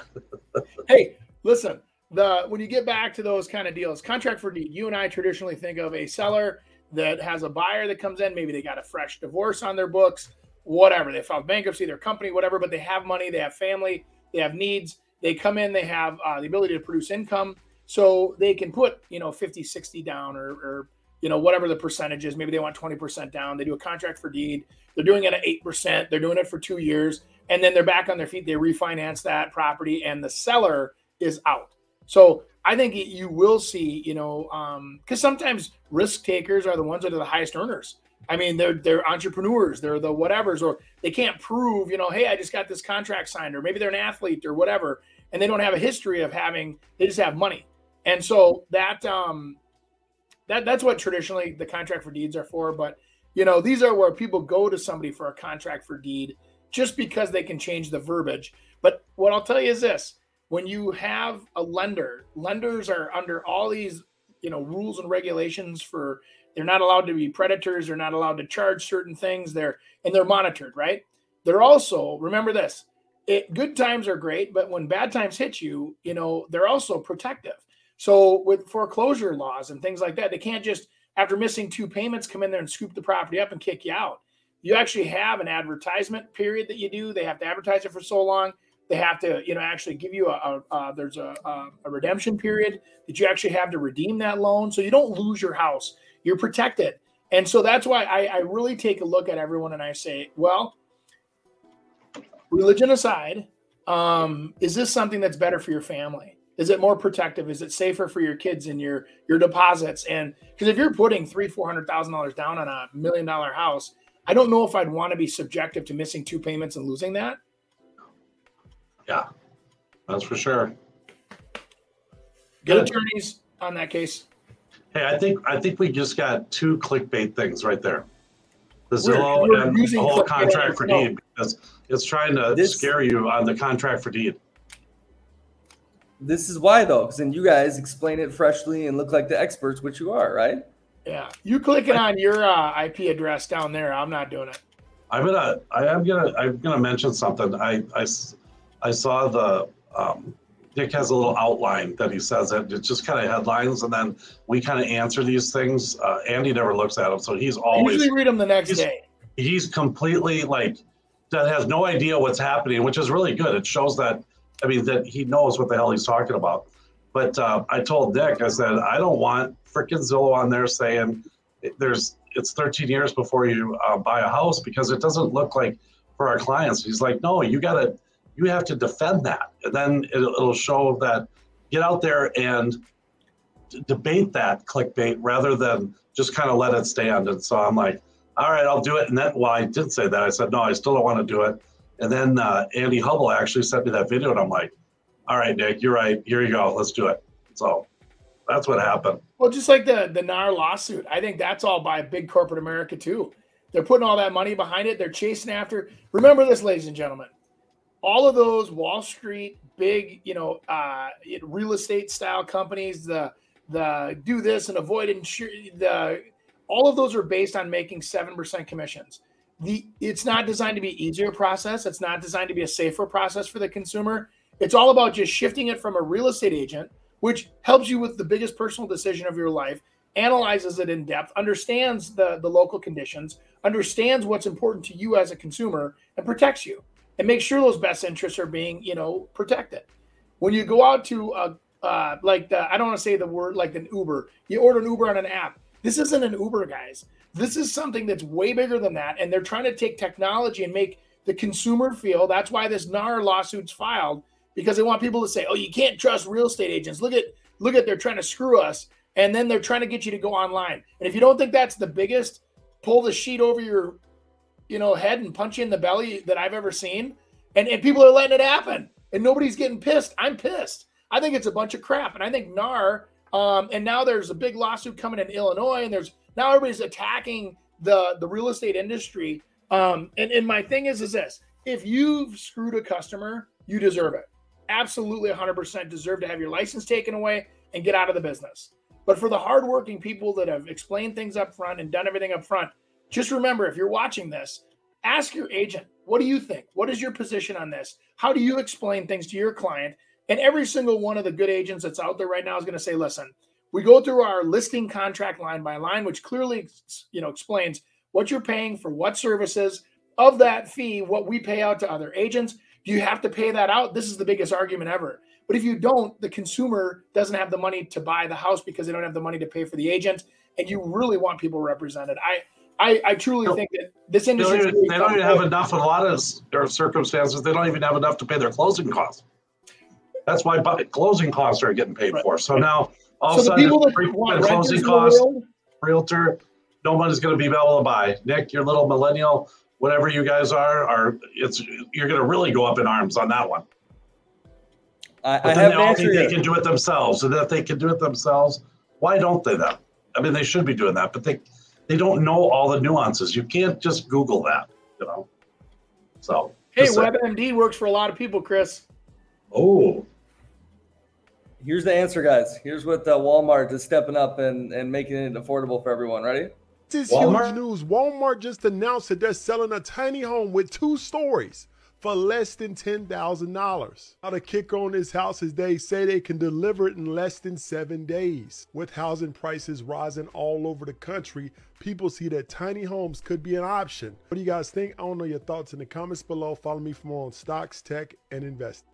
hey, listen. The when you get back to those kind of deals, contract for deed, you and I traditionally think of a seller that has a buyer that comes in. Maybe they got a fresh divorce on their books, whatever. They filed bankruptcy, their company, whatever. But they have money, they have family, they have needs. They come in, they have uh, the ability to produce income, so they can put you know 50, 60 down or, or you know whatever the percentage is. Maybe they want twenty percent down. They do a contract for deed. They're doing it at eight percent. They're doing it for two years and then they're back on their feet. They refinance that property, and the seller is out. So I think you will see, you know, because sometimes risk takers are the ones that are the highest earners. I mean, they're they're entrepreneurs, they're the whatevers, or they can't prove, you know, hey, I just got this contract signed, or maybe they're an athlete or whatever, and they don't have a history of having. They just have money, and so that um, that that's what traditionally the contract for deeds are for. But you know, these are where people go to somebody for a contract for deed just because they can change the verbiage. But what I'll tell you is this when you have a lender, lenders are under all these, you know, rules and regulations for they're not allowed to be predators, they're not allowed to charge certain things, they're and they're monitored, right? They're also, remember this, it, good times are great, but when bad times hit you, you know, they're also protective. So with foreclosure laws and things like that, they can't just after missing two payments come in there and scoop the property up and kick you out you actually have an advertisement period that you do. They have to advertise it for so long. They have to, you know, actually give you a, a, a there's a, a, redemption period that you actually have to redeem that loan, so you don't lose your house. You're protected, and so that's why I, I really take a look at everyone and I say, well, religion aside, um, is this something that's better for your family? Is it more protective? Is it safer for your kids and your your deposits? And because if you're putting three four hundred thousand dollars down on a million dollar house, I don't know if I'd want to be subjective to missing two payments and losing that. Yeah that's for sure Get Good. attorneys on that case. hey i think i think we just got two clickbait things right there the We're- zillow we're and the whole contract for deed because it's trying to This- scare you on the contract for deed This is why though, because then you guys explain it freshly and look like the experts, which you are, right? Yeah, you clicking on your uh, IP address down there. I'm not doing it. I'm gonna, I am gonna, I'm gonna mention something. I, I s- I saw the, um, Nick has a little outline that he says it. It's just kind of headlines, and then we kind of answer these things. Uh, Andy never looks at them, so he's I always usually read them the next he's- day. he's completely like that has no idea what's happening, which is really good. It shows that I mean that he knows what the hell he's talking about. But uh, I told Nick, I said I don't want freaking Zillow on there saying there's it's 13 years before you uh, buy a house because it doesn't look like for our clients. He's like, no, you gotta you have to defend that, and then it'll, it'll show that get out there and d- debate that clickbait rather than just kind of let it stand. And so I'm like, all right, I'll do it. And then, well, I did say that. I said, no, I still don't want to do it. And then uh, Andy Hubble actually sent me that video, and I'm like, all right, Nick, you're right. Here you go. Let's do it. So that's what happened. Well, just like the the NAR lawsuit, I think that's all by big corporate America too. They're putting all that money behind it. They're chasing after. Remember this, ladies and gentlemen. All of those Wall Street big, you know, uh, real estate style companies, the the do this and avoid insurance, the all of those are based on making seven percent commissions. The it's not designed to be easier process. It's not designed to be a safer process for the consumer. It's all about just shifting it from a real estate agent which helps you with the biggest personal decision of your life, analyzes it in depth, understands the, the local conditions, understands what's important to you as a consumer, and protects you and make sure those best interests are being, you know, protected. When you go out to uh, uh, like the, I don't want to say the word like an Uber, you order an Uber on an app. This isn't an Uber, guys. This is something that's way bigger than that, and they're trying to take technology and make the consumer feel. That's why this NAR lawsuit's filed because they want people to say, "Oh, you can't trust real estate agents. Look at look at they're trying to screw us." And then they're trying to get you to go online. And if you don't think that's the biggest pull the sheet over your you know head and punch you in the belly that I've ever seen, and and people are letting it happen, and nobody's getting pissed. I'm pissed. I think it's a bunch of crap, and I think NAR. Um, and now there's a big lawsuit coming in Illinois, and there's now everybody's attacking the the real estate industry. Um, and and my thing is is this: if you've screwed a customer, you deserve it absolutely 100% deserve to have your license taken away and get out of the business. But for the hardworking people that have explained things up front and done everything up front, just remember if you're watching this, ask your agent, what do you think? What is your position on this? How do you explain things to your client? And every single one of the good agents that's out there right now is going to say, listen, we go through our listing contract line by line, which clearly you know explains what you're paying for what services. Of that fee, what we pay out to other agents, do you have to pay that out? This is the biggest argument ever. But if you don't, the consumer doesn't have the money to buy the house because they don't have the money to pay for the agent, and you really want people represented. I I, I truly No. think that this They don't industry. even, they don't even have enough in a lot of s- or circumstances. They don't even have enough to pay their closing costs. That's why closing costs are getting paid Right. for. So now all so of a sudden, that frequent want renters closing in the costs, world, realtor, nobody's going to be able to buy. Nick, your little millennial, whatever you guys are, are it's you're going to really go up in arms on that one. I, But I then have they all think they can do it themselves, and if they can do it themselves, why don't they then? I mean, they should be doing that, but they they don't know all the nuances. You can't just Google that, you know. So hey. WebMD works for a lot of people, Chris. oh, Here's the answer, guys. Here's what uh, Walmart is stepping up and, and making it affordable for everyone. Ready? This is Walmart? huge news. Walmart just announced that they're selling a tiny home with two stories for less than $10,000. Now, the kicker on this house is they say they can deliver it in less than seven days. With housing prices rising all over the country, people see that tiny homes could be an option. What do you guys think? I want to know your thoughts in the comments below. Follow me for more on stocks, tech, and investing.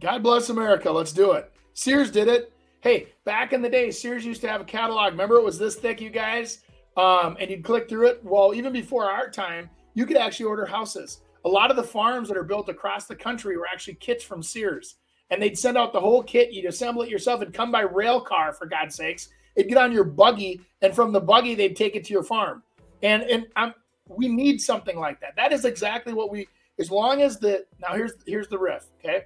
God bless America. Let's do it. Sears did it. Hey, back in the day, Sears used to have a catalog. Remember, it was this thick, you guys? Um, and you'd click through it. Well, even before our time, you could actually order houses. A lot of the farms that are built across the country were actually kits from Sears. And they'd send out the whole kit. You'd assemble it yourself. It'd come by rail car, for God's sakes. It'd get on your buggy, and from the buggy, they'd take it to your farm. And and I'm we need something like that. That is exactly what we. As long as the now here's here's the riff. Okay,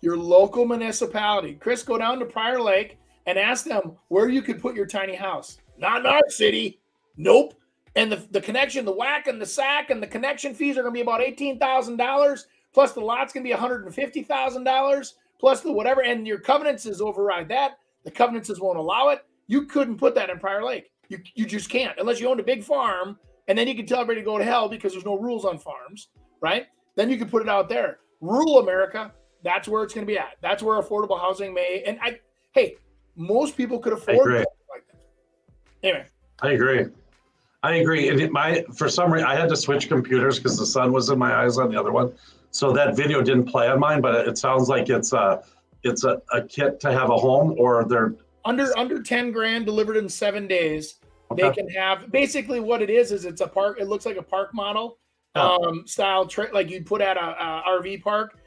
your local municipality. Chris, go down to Prior Lake and ask them where you could put your tiny house. Not in our city. Nope. And the, the connection, the WAC and the SAC and the connection fees are going to be about $18,000. Plus the lot's going to be $150,000. Plus the whatever. And your covenants is override that. The covenants won't allow it. You couldn't put that in Prior Lake. You, you just can't unless you owned a big farm and then you can tell everybody to go to hell because there's no rules on farms, right? Then you can put it out there. Rural America, That's where it's going to be at. That's where affordable housing may. And I, hey, most people could I afford agree. like that. Anyway, I agree. I agree. And it, my for some reason I had to switch computers because the sun was in my eyes on the other one, so that video didn't play on mine. But it sounds like it's a it's a, a kit to have a home, or they're under under ten grand delivered in seven days. They can have basically what it is is it's a park. It looks like a park model Yeah. um, style, tra- like you'd put at a, a RV park.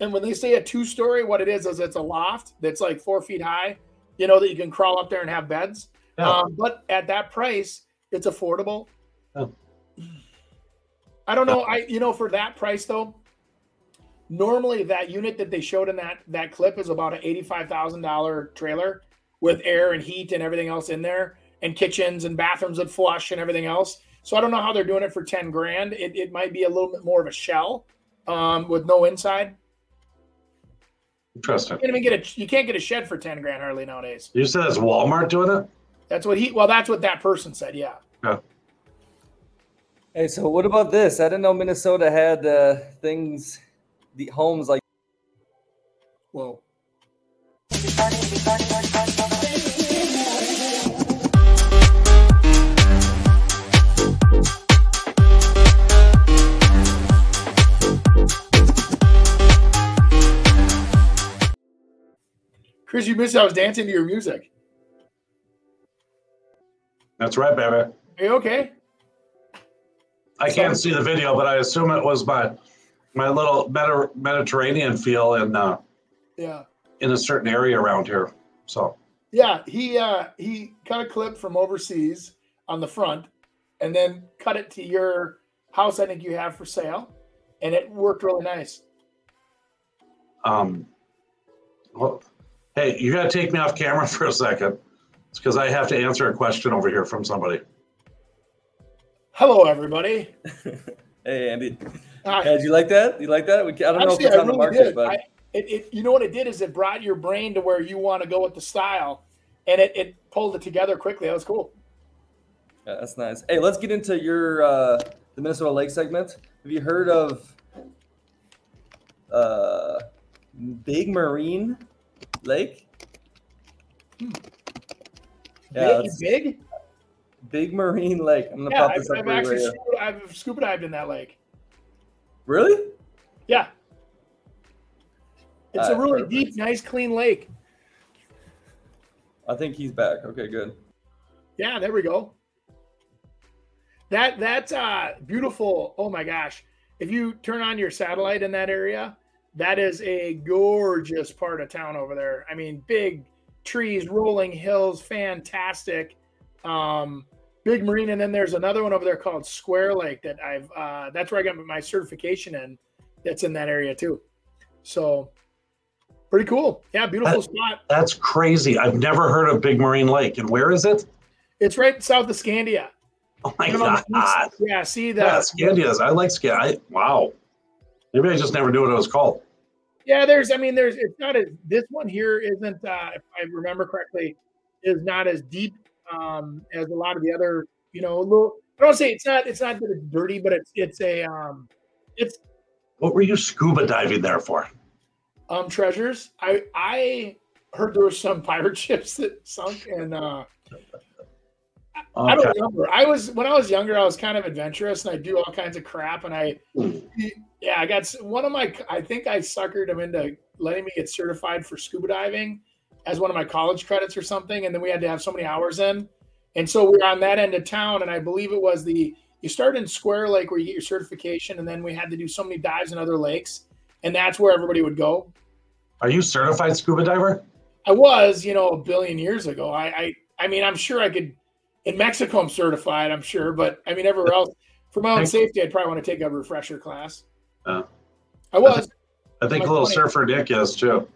And when they say a two story, what it is is it's a loft that's like four feet high. You know that you can crawl up there and have beds. Yeah. Um, but at that price, it's affordable. Yeah. I don't know. I you know for that price though, normally that unit that they showed in that that clip is about an eighty five thousand dollar trailer with air and heat and everything else in there, and kitchens and bathrooms that flush and everything else. So I don't know how they're doing it for ten grand. It it might be a little bit more of a shell um, with no inside. interesting. You can't even get a you can't get a shed for ten grand hardly nowadays. You said it's Walmart doing it. That's what he well that's what that person said. Yeah. Hey, so what about this? I didn't know Minnesota had uh, things, the homes like. Whoa. Chris, you missed I was dancing to your music. That's right, baby. Are you okay? I can't see the video, but I assume it was my my little Medi- Mediterranean feel in uh, Yeah. in a certain area around here. So Yeah, he uh he cut a clip from overseas on the front and then cut it to your house I think you have for sale and it worked really nice. Um, well, hey, you got to take me off camera for a second. It's because I have to answer a question over here from somebody. Hello everybody. Hey, Andy. Hi. Hey, did you like that? You like that? We, I don't know if it's I on the market, did. but I, it, it, you know what it did is it brought your brain to where you want to go with the style, and it, it pulled it together quickly. That was cool. yeah, that's nice. Hey, let's get into your uh, the Minnesota Lake segment. Have you heard of uh, Big Marine Lake? Yeah, big, big. Big Marine Lake. I'm gonna Yeah, pop I've, this up I've you actually right here. scuba, I've scuba dived in that lake. Really? Yeah, it's a really perfect. deep, nice, clean lake. I think he's back. Okay, good. Yeah, there we go. That that's uh beautiful. Oh my gosh. If you turn on your satellite in that area, that is a gorgeous part of town over there. I mean, big trees, rolling hills, fantastic. Um big marine and then there's another one over there called Square Lake that I've uh that's where I got my certification in. That's in that area too. So pretty cool. Yeah, beautiful Uh, spot. That's crazy. I've never heard of Big Marine Lake. And where is it? It's right south of Scandia. Oh my Kind of on the god! east- Yeah, see that. Yeah, Scandias. I like Scandia. Wow. Maybe I just never knew what it was called. Yeah, there's. I mean, there's. It's not as this one here isn't. Uh, if I remember correctly, is not as deep um, as a lot of the other. You know, a little. I don't say it's not. It's not that it's dirty, but it's it's a um, it's What were you scuba diving there for? um treasures. I I heard there were some pirate ships that sunk, and uh, I Okay. don't remember. I was when I was younger, I was kind of adventurous, and I do all kinds of crap, and I yeah, I got one of my. I think I suckered him into letting me get certified for scuba diving as one of my college credits or something, and then we had to have so many hours in, and so we are on that end of town, and I believe it was the you start in Square Lake where you get your certification, and then we had to do so many dives in other lakes, and that's where everybody would go. Are you certified scuba diver? I was, you know, a billion years ago. I, I, I mean, I'm sure I could. In Mexico, I'm certified. I'm sure, but I mean, everywhere else, for my own safety, I'd probably want to take a refresher class. Uh, I was. I think Like a little 20. surfer Nick is too.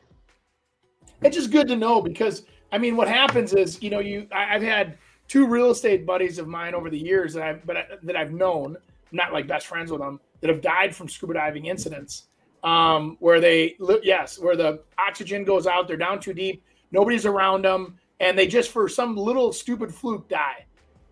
It's just good to know because I mean, what happens is, you know, you I, I've had two real estate buddies of mine over the years that I've but I, that I've known, not like best friends with them, that have died from scuba diving incidents, um, where they yes, where the oxygen goes out, they're down too deep, nobody's around them, and they just for some little stupid fluke die,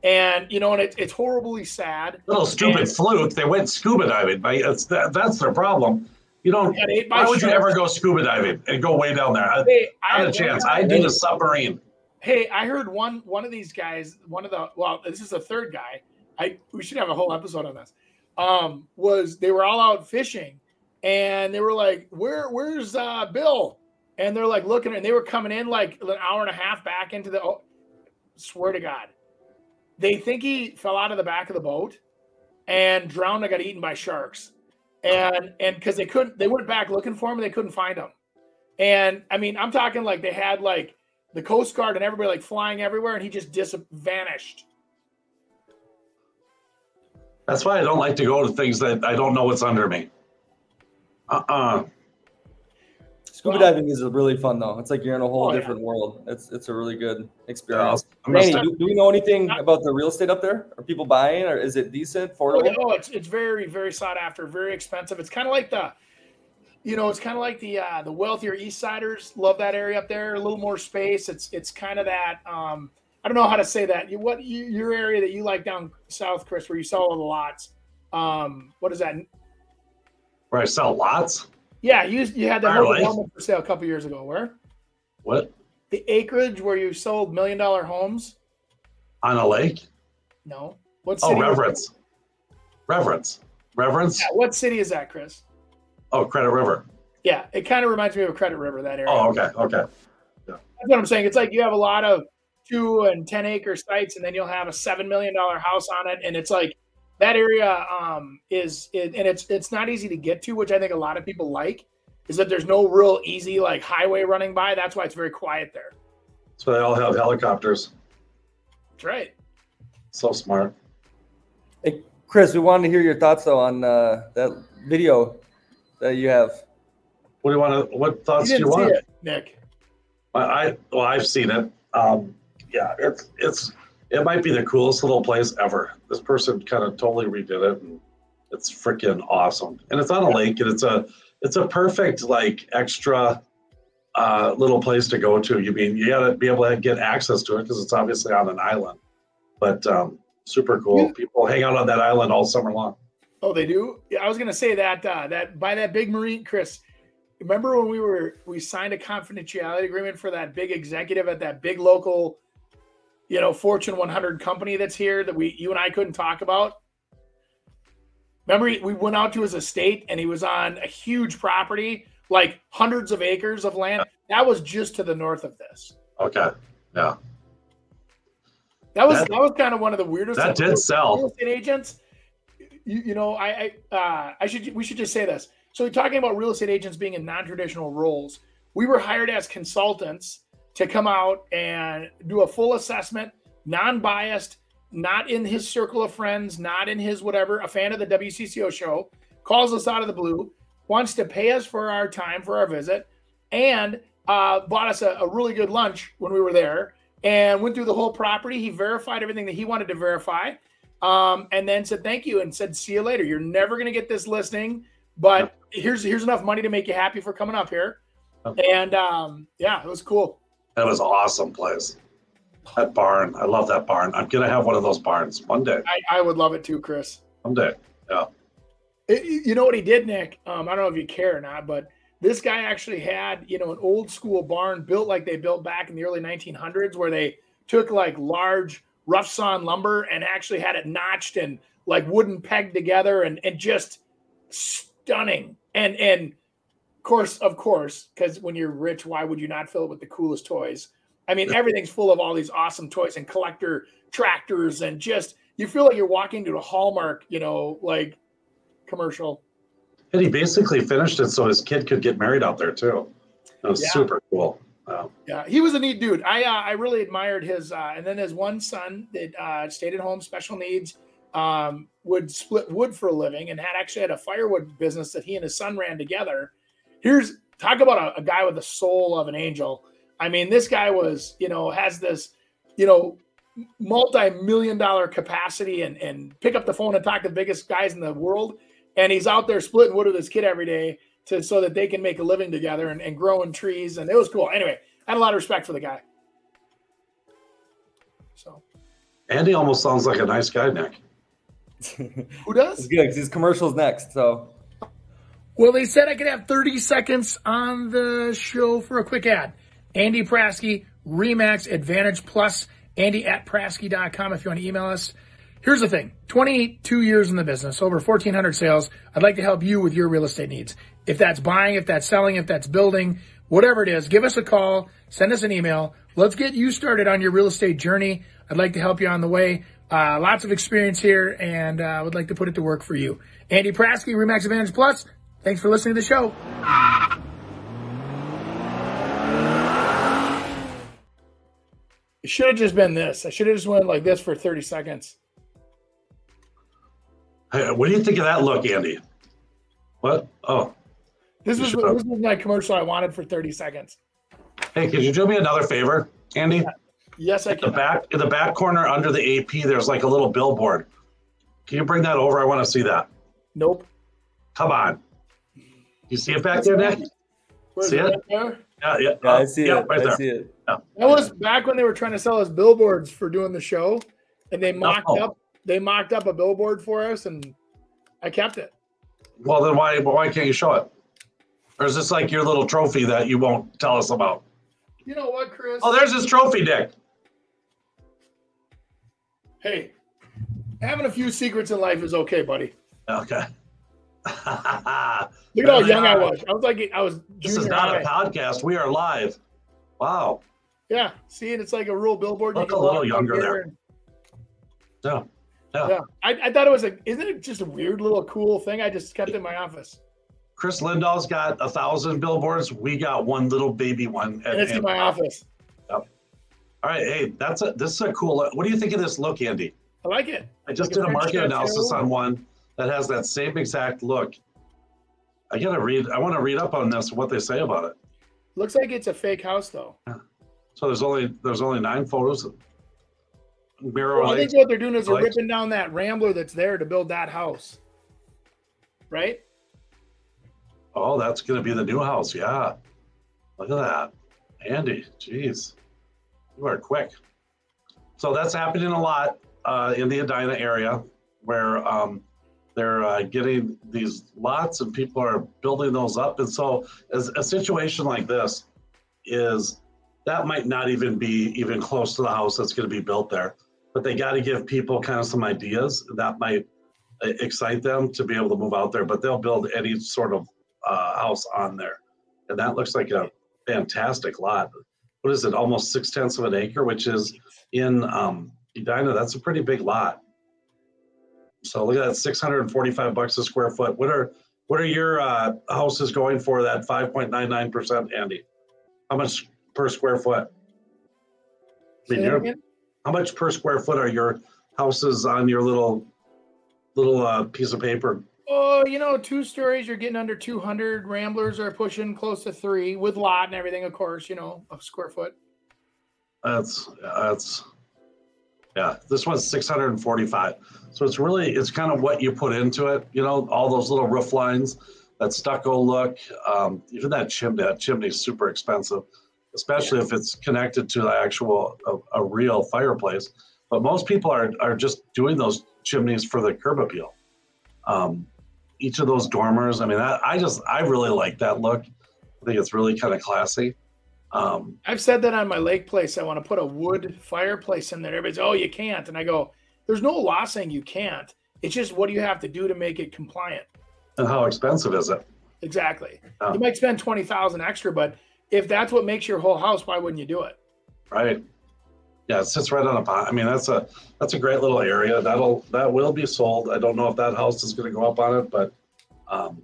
and you know, and it, it's horribly sad. Little stupid And- fluke. They went scuba diving. Like, It's that, that's their problem. You don't. Why would you ever go scuba diving and go way down there? I, Hey, I not a chance. I need a submarine. Hey, I heard one one of these guys, one of the well, this is the third guy. I we should have a whole episode on this. Um, was they were all out fishing and they were like, Where where's uh Bill? And they're like looking and they were coming in like an hour and a half back into the oh, swear to God. They think he fell out of the back of the boat and drowned and got eaten by sharks. And and because they couldn't they went back looking for him and they couldn't find him. And I mean, I'm talking like they had like the Coast Guard and everybody like flying everywhere, and he just dis vanished. That's why I don't like to go to things that I don't know what's under me. Uh-uh. Scuba Wow. diving is really fun though. It's like you're in a whole Oh, yeah. different world. It's it's a really good experience. I'm Manny, do, do we know anything about the real estate up there? Are people buying, or is it decent, Oh, affordable? yeah, oh, it's it's very very sought after, very expensive. It's kind of like the, you know, it's kind of like the uh, the wealthier East Siders love that area up there. A little more space. It's it's kind of that. Um, I don't know how to say that. You what you, your area that you like down south, Chris, where you sell all the lots. Um, what is that? Where I sell lots? Yeah, you you had that whole development for sale a couple years ago. Where What? the acreage where you sold million dollar homes? On a lake? No. What Oh, city? was- reverence. Reverence. Reverence? Yeah, what city is that, Chris? Oh, Credit River. Yeah, it kind of reminds me of Credit River, that area. Oh, okay. Okay. That's what I'm saying. It's like you have a lot of two and ten acre sites, and then you'll have a seven million dollar house on it, and it's like that area um, is, it, and it's it's not easy to get to, which I think a lot of people like, is that there's no real easy like highway running by. That's why it's very quiet there. So they all have helicopters. That's right. So smart. Hey, Chris, we wanted to hear your thoughts though on uh, that video that you have. What do you want to? What thoughts You do you want? it, Nick. I, I well, I've seen it. Um, yeah, it's it's it might be the coolest little place ever. This person kind of totally redid it, and it's freaking awesome. And it's on a lake, and it's a it's a perfect like extra uh, little place to go to. You mean you got to be able to get access to it because it's obviously on an island, but um, super cool. Yeah. People hang out on that island all summer long. Oh, they do. Yeah, I was gonna say that uh, that by that big marine, Chris. Remember when we were we signed a confidentiality agreement for that big executive at that big local, you know, Fortune 100 company that's here that we you and I couldn't talk about. Remember, we went out to his estate and he was on a huge property, like hundreds of acres of land. That was just to the north of this. Okay, yeah, That was That- that, was kind of one of the weirdest. that did sell. real estate agents. You, you know, I I, uh, I should we should just say this. So we're talking about real estate agents being in non-traditional roles. We were hired as consultants to come out and do a full assessment, non-biased, not in his circle of friends, not in his whatever. A fan of the WCCO show calls us out of the blue, wants to pay us for our time for our visit, and uh, bought us a, a really good lunch when we were there and went through the whole property. He verified everything that he wanted to verify, um, and then said thank you and said see you later. You're never going to get this listing, but here's here's enough money to make you happy for coming up here. And um, yeah, it was cool. That was an awesome place. That barn, I love that barn. I'm gonna have one of those barns one day. I, I would love it too, Chris. One Someday. It- you know what he did, Nick? Um, I don't know if you care or not, but this guy actually had, you know, an old school barn built like they built back in the early 1900s, where they took like large rough sawn lumber and actually had it notched and like wooden pegged together and and just stunning. And and course, of course, because when you're rich, why would you not fill it with the coolest toys? I mean, everything's full of all these awesome toys and collector tractors and just you feel like you're walking to a Hallmark, you know, like commercial. And he basically finished it so his kid could get married out there too. That was Yeah. super cool. Um, Yeah, he was a neat dude. I uh, I really admired his. Uh, and then his one son that uh, stayed at home, special needs, um, would split wood for a living, and had actually had a firewood business that he and his son ran together. Here's talk about a, a guy with the soul of an angel. I mean, this guy was, you know, has this, you know, multi-million dollar capacity and and pick up the phone and talk to the biggest guys in the world. And he's out there splitting wood with his kid every day to so that they can make a living together and, and growing trees. And it was cool. Anyway, I had a lot of respect for the guy. So Andy almost sounds like a nice guy, Nick. who does? It's does? good because his commercial's next. So Well, they said I could have 30 seconds on the show for a quick ad. Andy Prasky, Remax Advantage Plus, Andy at Prasky.com if you want to email us. Here's the thing 22 years in the business, over 1,400 sales. I'd like to help you with your real estate needs. If that's buying, if that's selling, if that's building, whatever it is, give us a call, send us an email. Let's get you started on your real estate journey. I'd like to help you on the way. Uh, lots of experience here and I uh, would like to put it to work for you. Andy Prasky, Remax Advantage Plus. Thanks for listening to the show. It should have just been this. I should have just went like this for 30 seconds. Hey, what do you think of that look, Andy? What? Oh. This was, this was my commercial I wanted for 30 seconds. Hey, could you do me another favor, Andy? Yeah. Yes, I in can. The back in the back corner under the AP, there's like a little billboard. Can you bring that over? I want to see that. Nope. Come on. You see it back there, Nick? See it? Right there? Yeah, yeah. Yeah, I see yeah, it. Right I there. see it. That was back when they were trying to sell us billboards for doing the show, and they mocked Oh. up they mocked up a billboard for us, and I kept it. Well, then why why can't you show it? Or is this like your little trophy that you won't tell us about? You know what, Chris? Oh, there's his trophy, Dick. hey, having a few secrets in life is okay, buddy. Okay. Look at how young I was. I was like I was This is not high. a podcast. We are live. Wow. Yeah, see, and it's like a real billboard. Look a little younger there. and- Yeah. Yeah. Yeah, I, I thought it was a. Isn't it just a weird little cool thing? I just kept it in my office, Chris Lindahl's got a thousand billboards. We got one little baby one. and it's in my office. Yep. All right. Hey, that's a this is a cool. What do you think of this look, Andy? I like it. I just Like did a French market analysis on one that has that same exact look. I gotta read. I want to read up on this. What they say about it. Looks like it's a fake house, though. So there's only there's only nine photos. Mirror Well, I think what they're doing is they're lights. ripping down that Rambler that's there to build that house, right? Oh, that's gonna be the new house. Yeah. Look at that, Andy. Jeez, you are quick. So that's happening a lot uh, in the Edina area, where um, they're uh, getting these lots and people are building those up. And so, as a situation like this is that might not even be even close to the house that's going to be built there, but they got to give people kind of some ideas that might uh, excite them to be able to move out there. But they'll build any sort of uh, house on there, and that looks like a fantastic lot. What is it? Almost six tenths of an acre, which is in um, Edina. That's a pretty big lot. So look at that, six hundred and forty-five bucks a square foot. What are what are your uh, houses going for? That five point nine nine percent, Andy. How much per square foot? I mean, you're- how much per square foot are your houses on your little little uh, piece of paper? Oh, you know, two stories, you're getting under 200. Ramblers are pushing close to three with lot and everything, of course, you know, a square foot. That's that's yeah. This one's six hundred and forty-five. So it's really it's kind of what you put into it. You know, all those little roof lines, that stucco look, um, even that chimney. That chimney's super expensive, especially if it's connected to the actual a, a real fireplace. But most people are are just doing those chimneys for the curb appeal. Um, each of those dormers. I mean, that, I just I really like that look. I think it's really kind of classy. Um, I've said that on my lake place. I want to put a wood fireplace in there. Everybody's, oh, you can't. And I go, there's no law saying you can't. It's just what do you have to do to make it compliant? and how expensive is it? Exactly. Oh. You might spend 20,000 extra, but if that's what makes your whole house, why wouldn't you do it? Right. Yeah, it sits right on a pond. I mean, that's a that's a great little area. That'll that will be sold. I don't know if that house is going to go up on it, but um,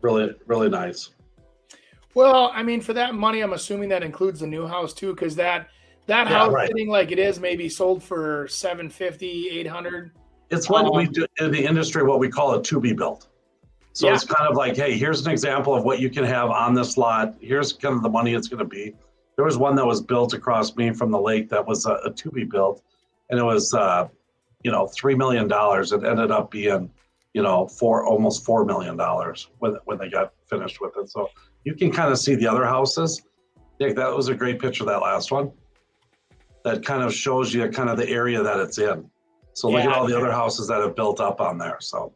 really really nice. Well, I mean, for that money, I'm assuming that includes the new house too, because that that Yeah, house right. sitting like it is maybe sold for 750, 800. It's what we Um, do in the industry, what we call a to be built. So Yeah. it's kind of like, hey, here's an example of what you can have on this lot. Here's kind of the money it's going to be. There was one that was built across me from the lake that was a, a to be built, and it was, uh, you know, three million dollars. It ended up being, you know, four almost four million dollars when when they got finished with it. So you can kind of see the other houses. Nick, that was a great picture. That last one, that kind of shows you kind of the area that it's in. So look at all the other houses that have built up on there. So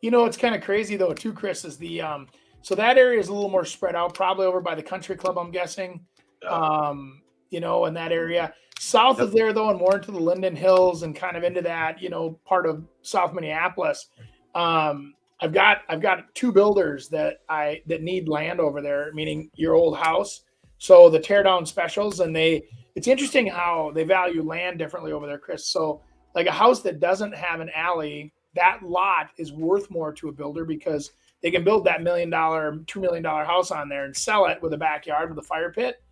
You know, it's kind of crazy though, too, Chris, is the um so that area is a little more spread out, probably over by the country club, I'm guessing. Yeah. Um, you know, in that area. South of there though, and more into the Linden Hills and kind of into that, you know, part of South Minneapolis. Um, I've got I've got two builders that I that need land over there, meaning your old house. So the teardown specials, and they it's interesting how they value land differently over there, Chris. So like a house that doesn't have an alley, that lot is worth more to a builder because they can build that million dollar, two million dollar house on there and sell it with a backyard with a fire pit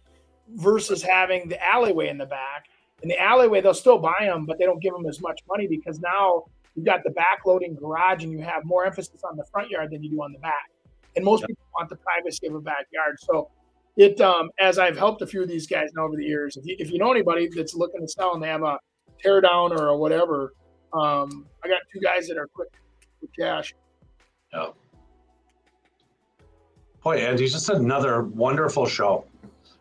versus having the alleyway in the back. In the alleyway, they'll still buy them, but they don't give them as much money because now you've got the backloading garage and you have more emphasis on the front yard than you do on the back. And most people want the privacy of a backyard. So it, um, as I've helped a few of these guys now over the years, if you, if you know anybody that's looking to sell and they have a tear down or a whatever, um, I got two guys that are quick with cash. Yeah. Boy, Andy, just another wonderful show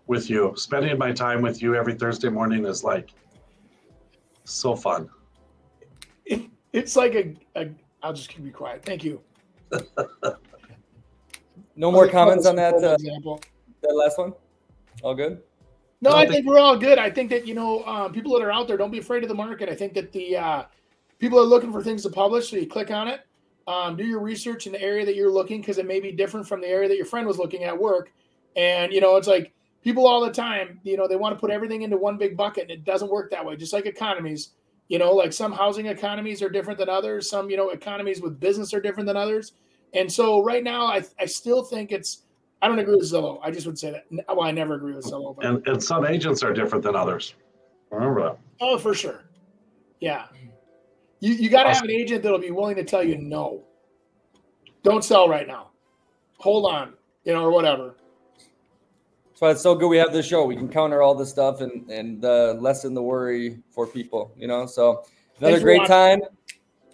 with you. Spending my time with you every Thursday morning is like so fun. It, it's like a, a, I'll just keep me quiet. Thank you. No more comments on that, uh, that last one? All good? No, I I don't think we're all good. I think that you know, um, people that are out there, don't be afraid of the market. I think that the uh, people are looking for things to publish, so you click on it, um, do your research in the area that you're looking because it may be different from the area that your friend was looking at work. And you know, it's like people all the time, you know, they want to put everything into one big bucket, and it doesn't work that way. Just like economies, you know, like some housing economies are different than others. Some, you know, economies with business are different than others. And so right now, I I still think it's. I don't agree with Zillow. I just would say that. Well, I never agree with Zillow. But, And and some agents are different than others. Remember that. Oh, for sure. Yeah. You you got to have an agent that'll be willing to tell you no. Don't sell right now. Hold on, you know, or whatever. That's why it's so good we have this show. We can counter all this stuff and and uh, lessen the worry for people. You know, so another Thanks great time.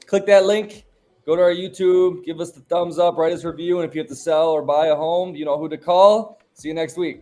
Click that link. Go to our YouTube. Give us the thumbs up. Write us a review. And if you have to sell or buy a home, you know who to call. See you next week.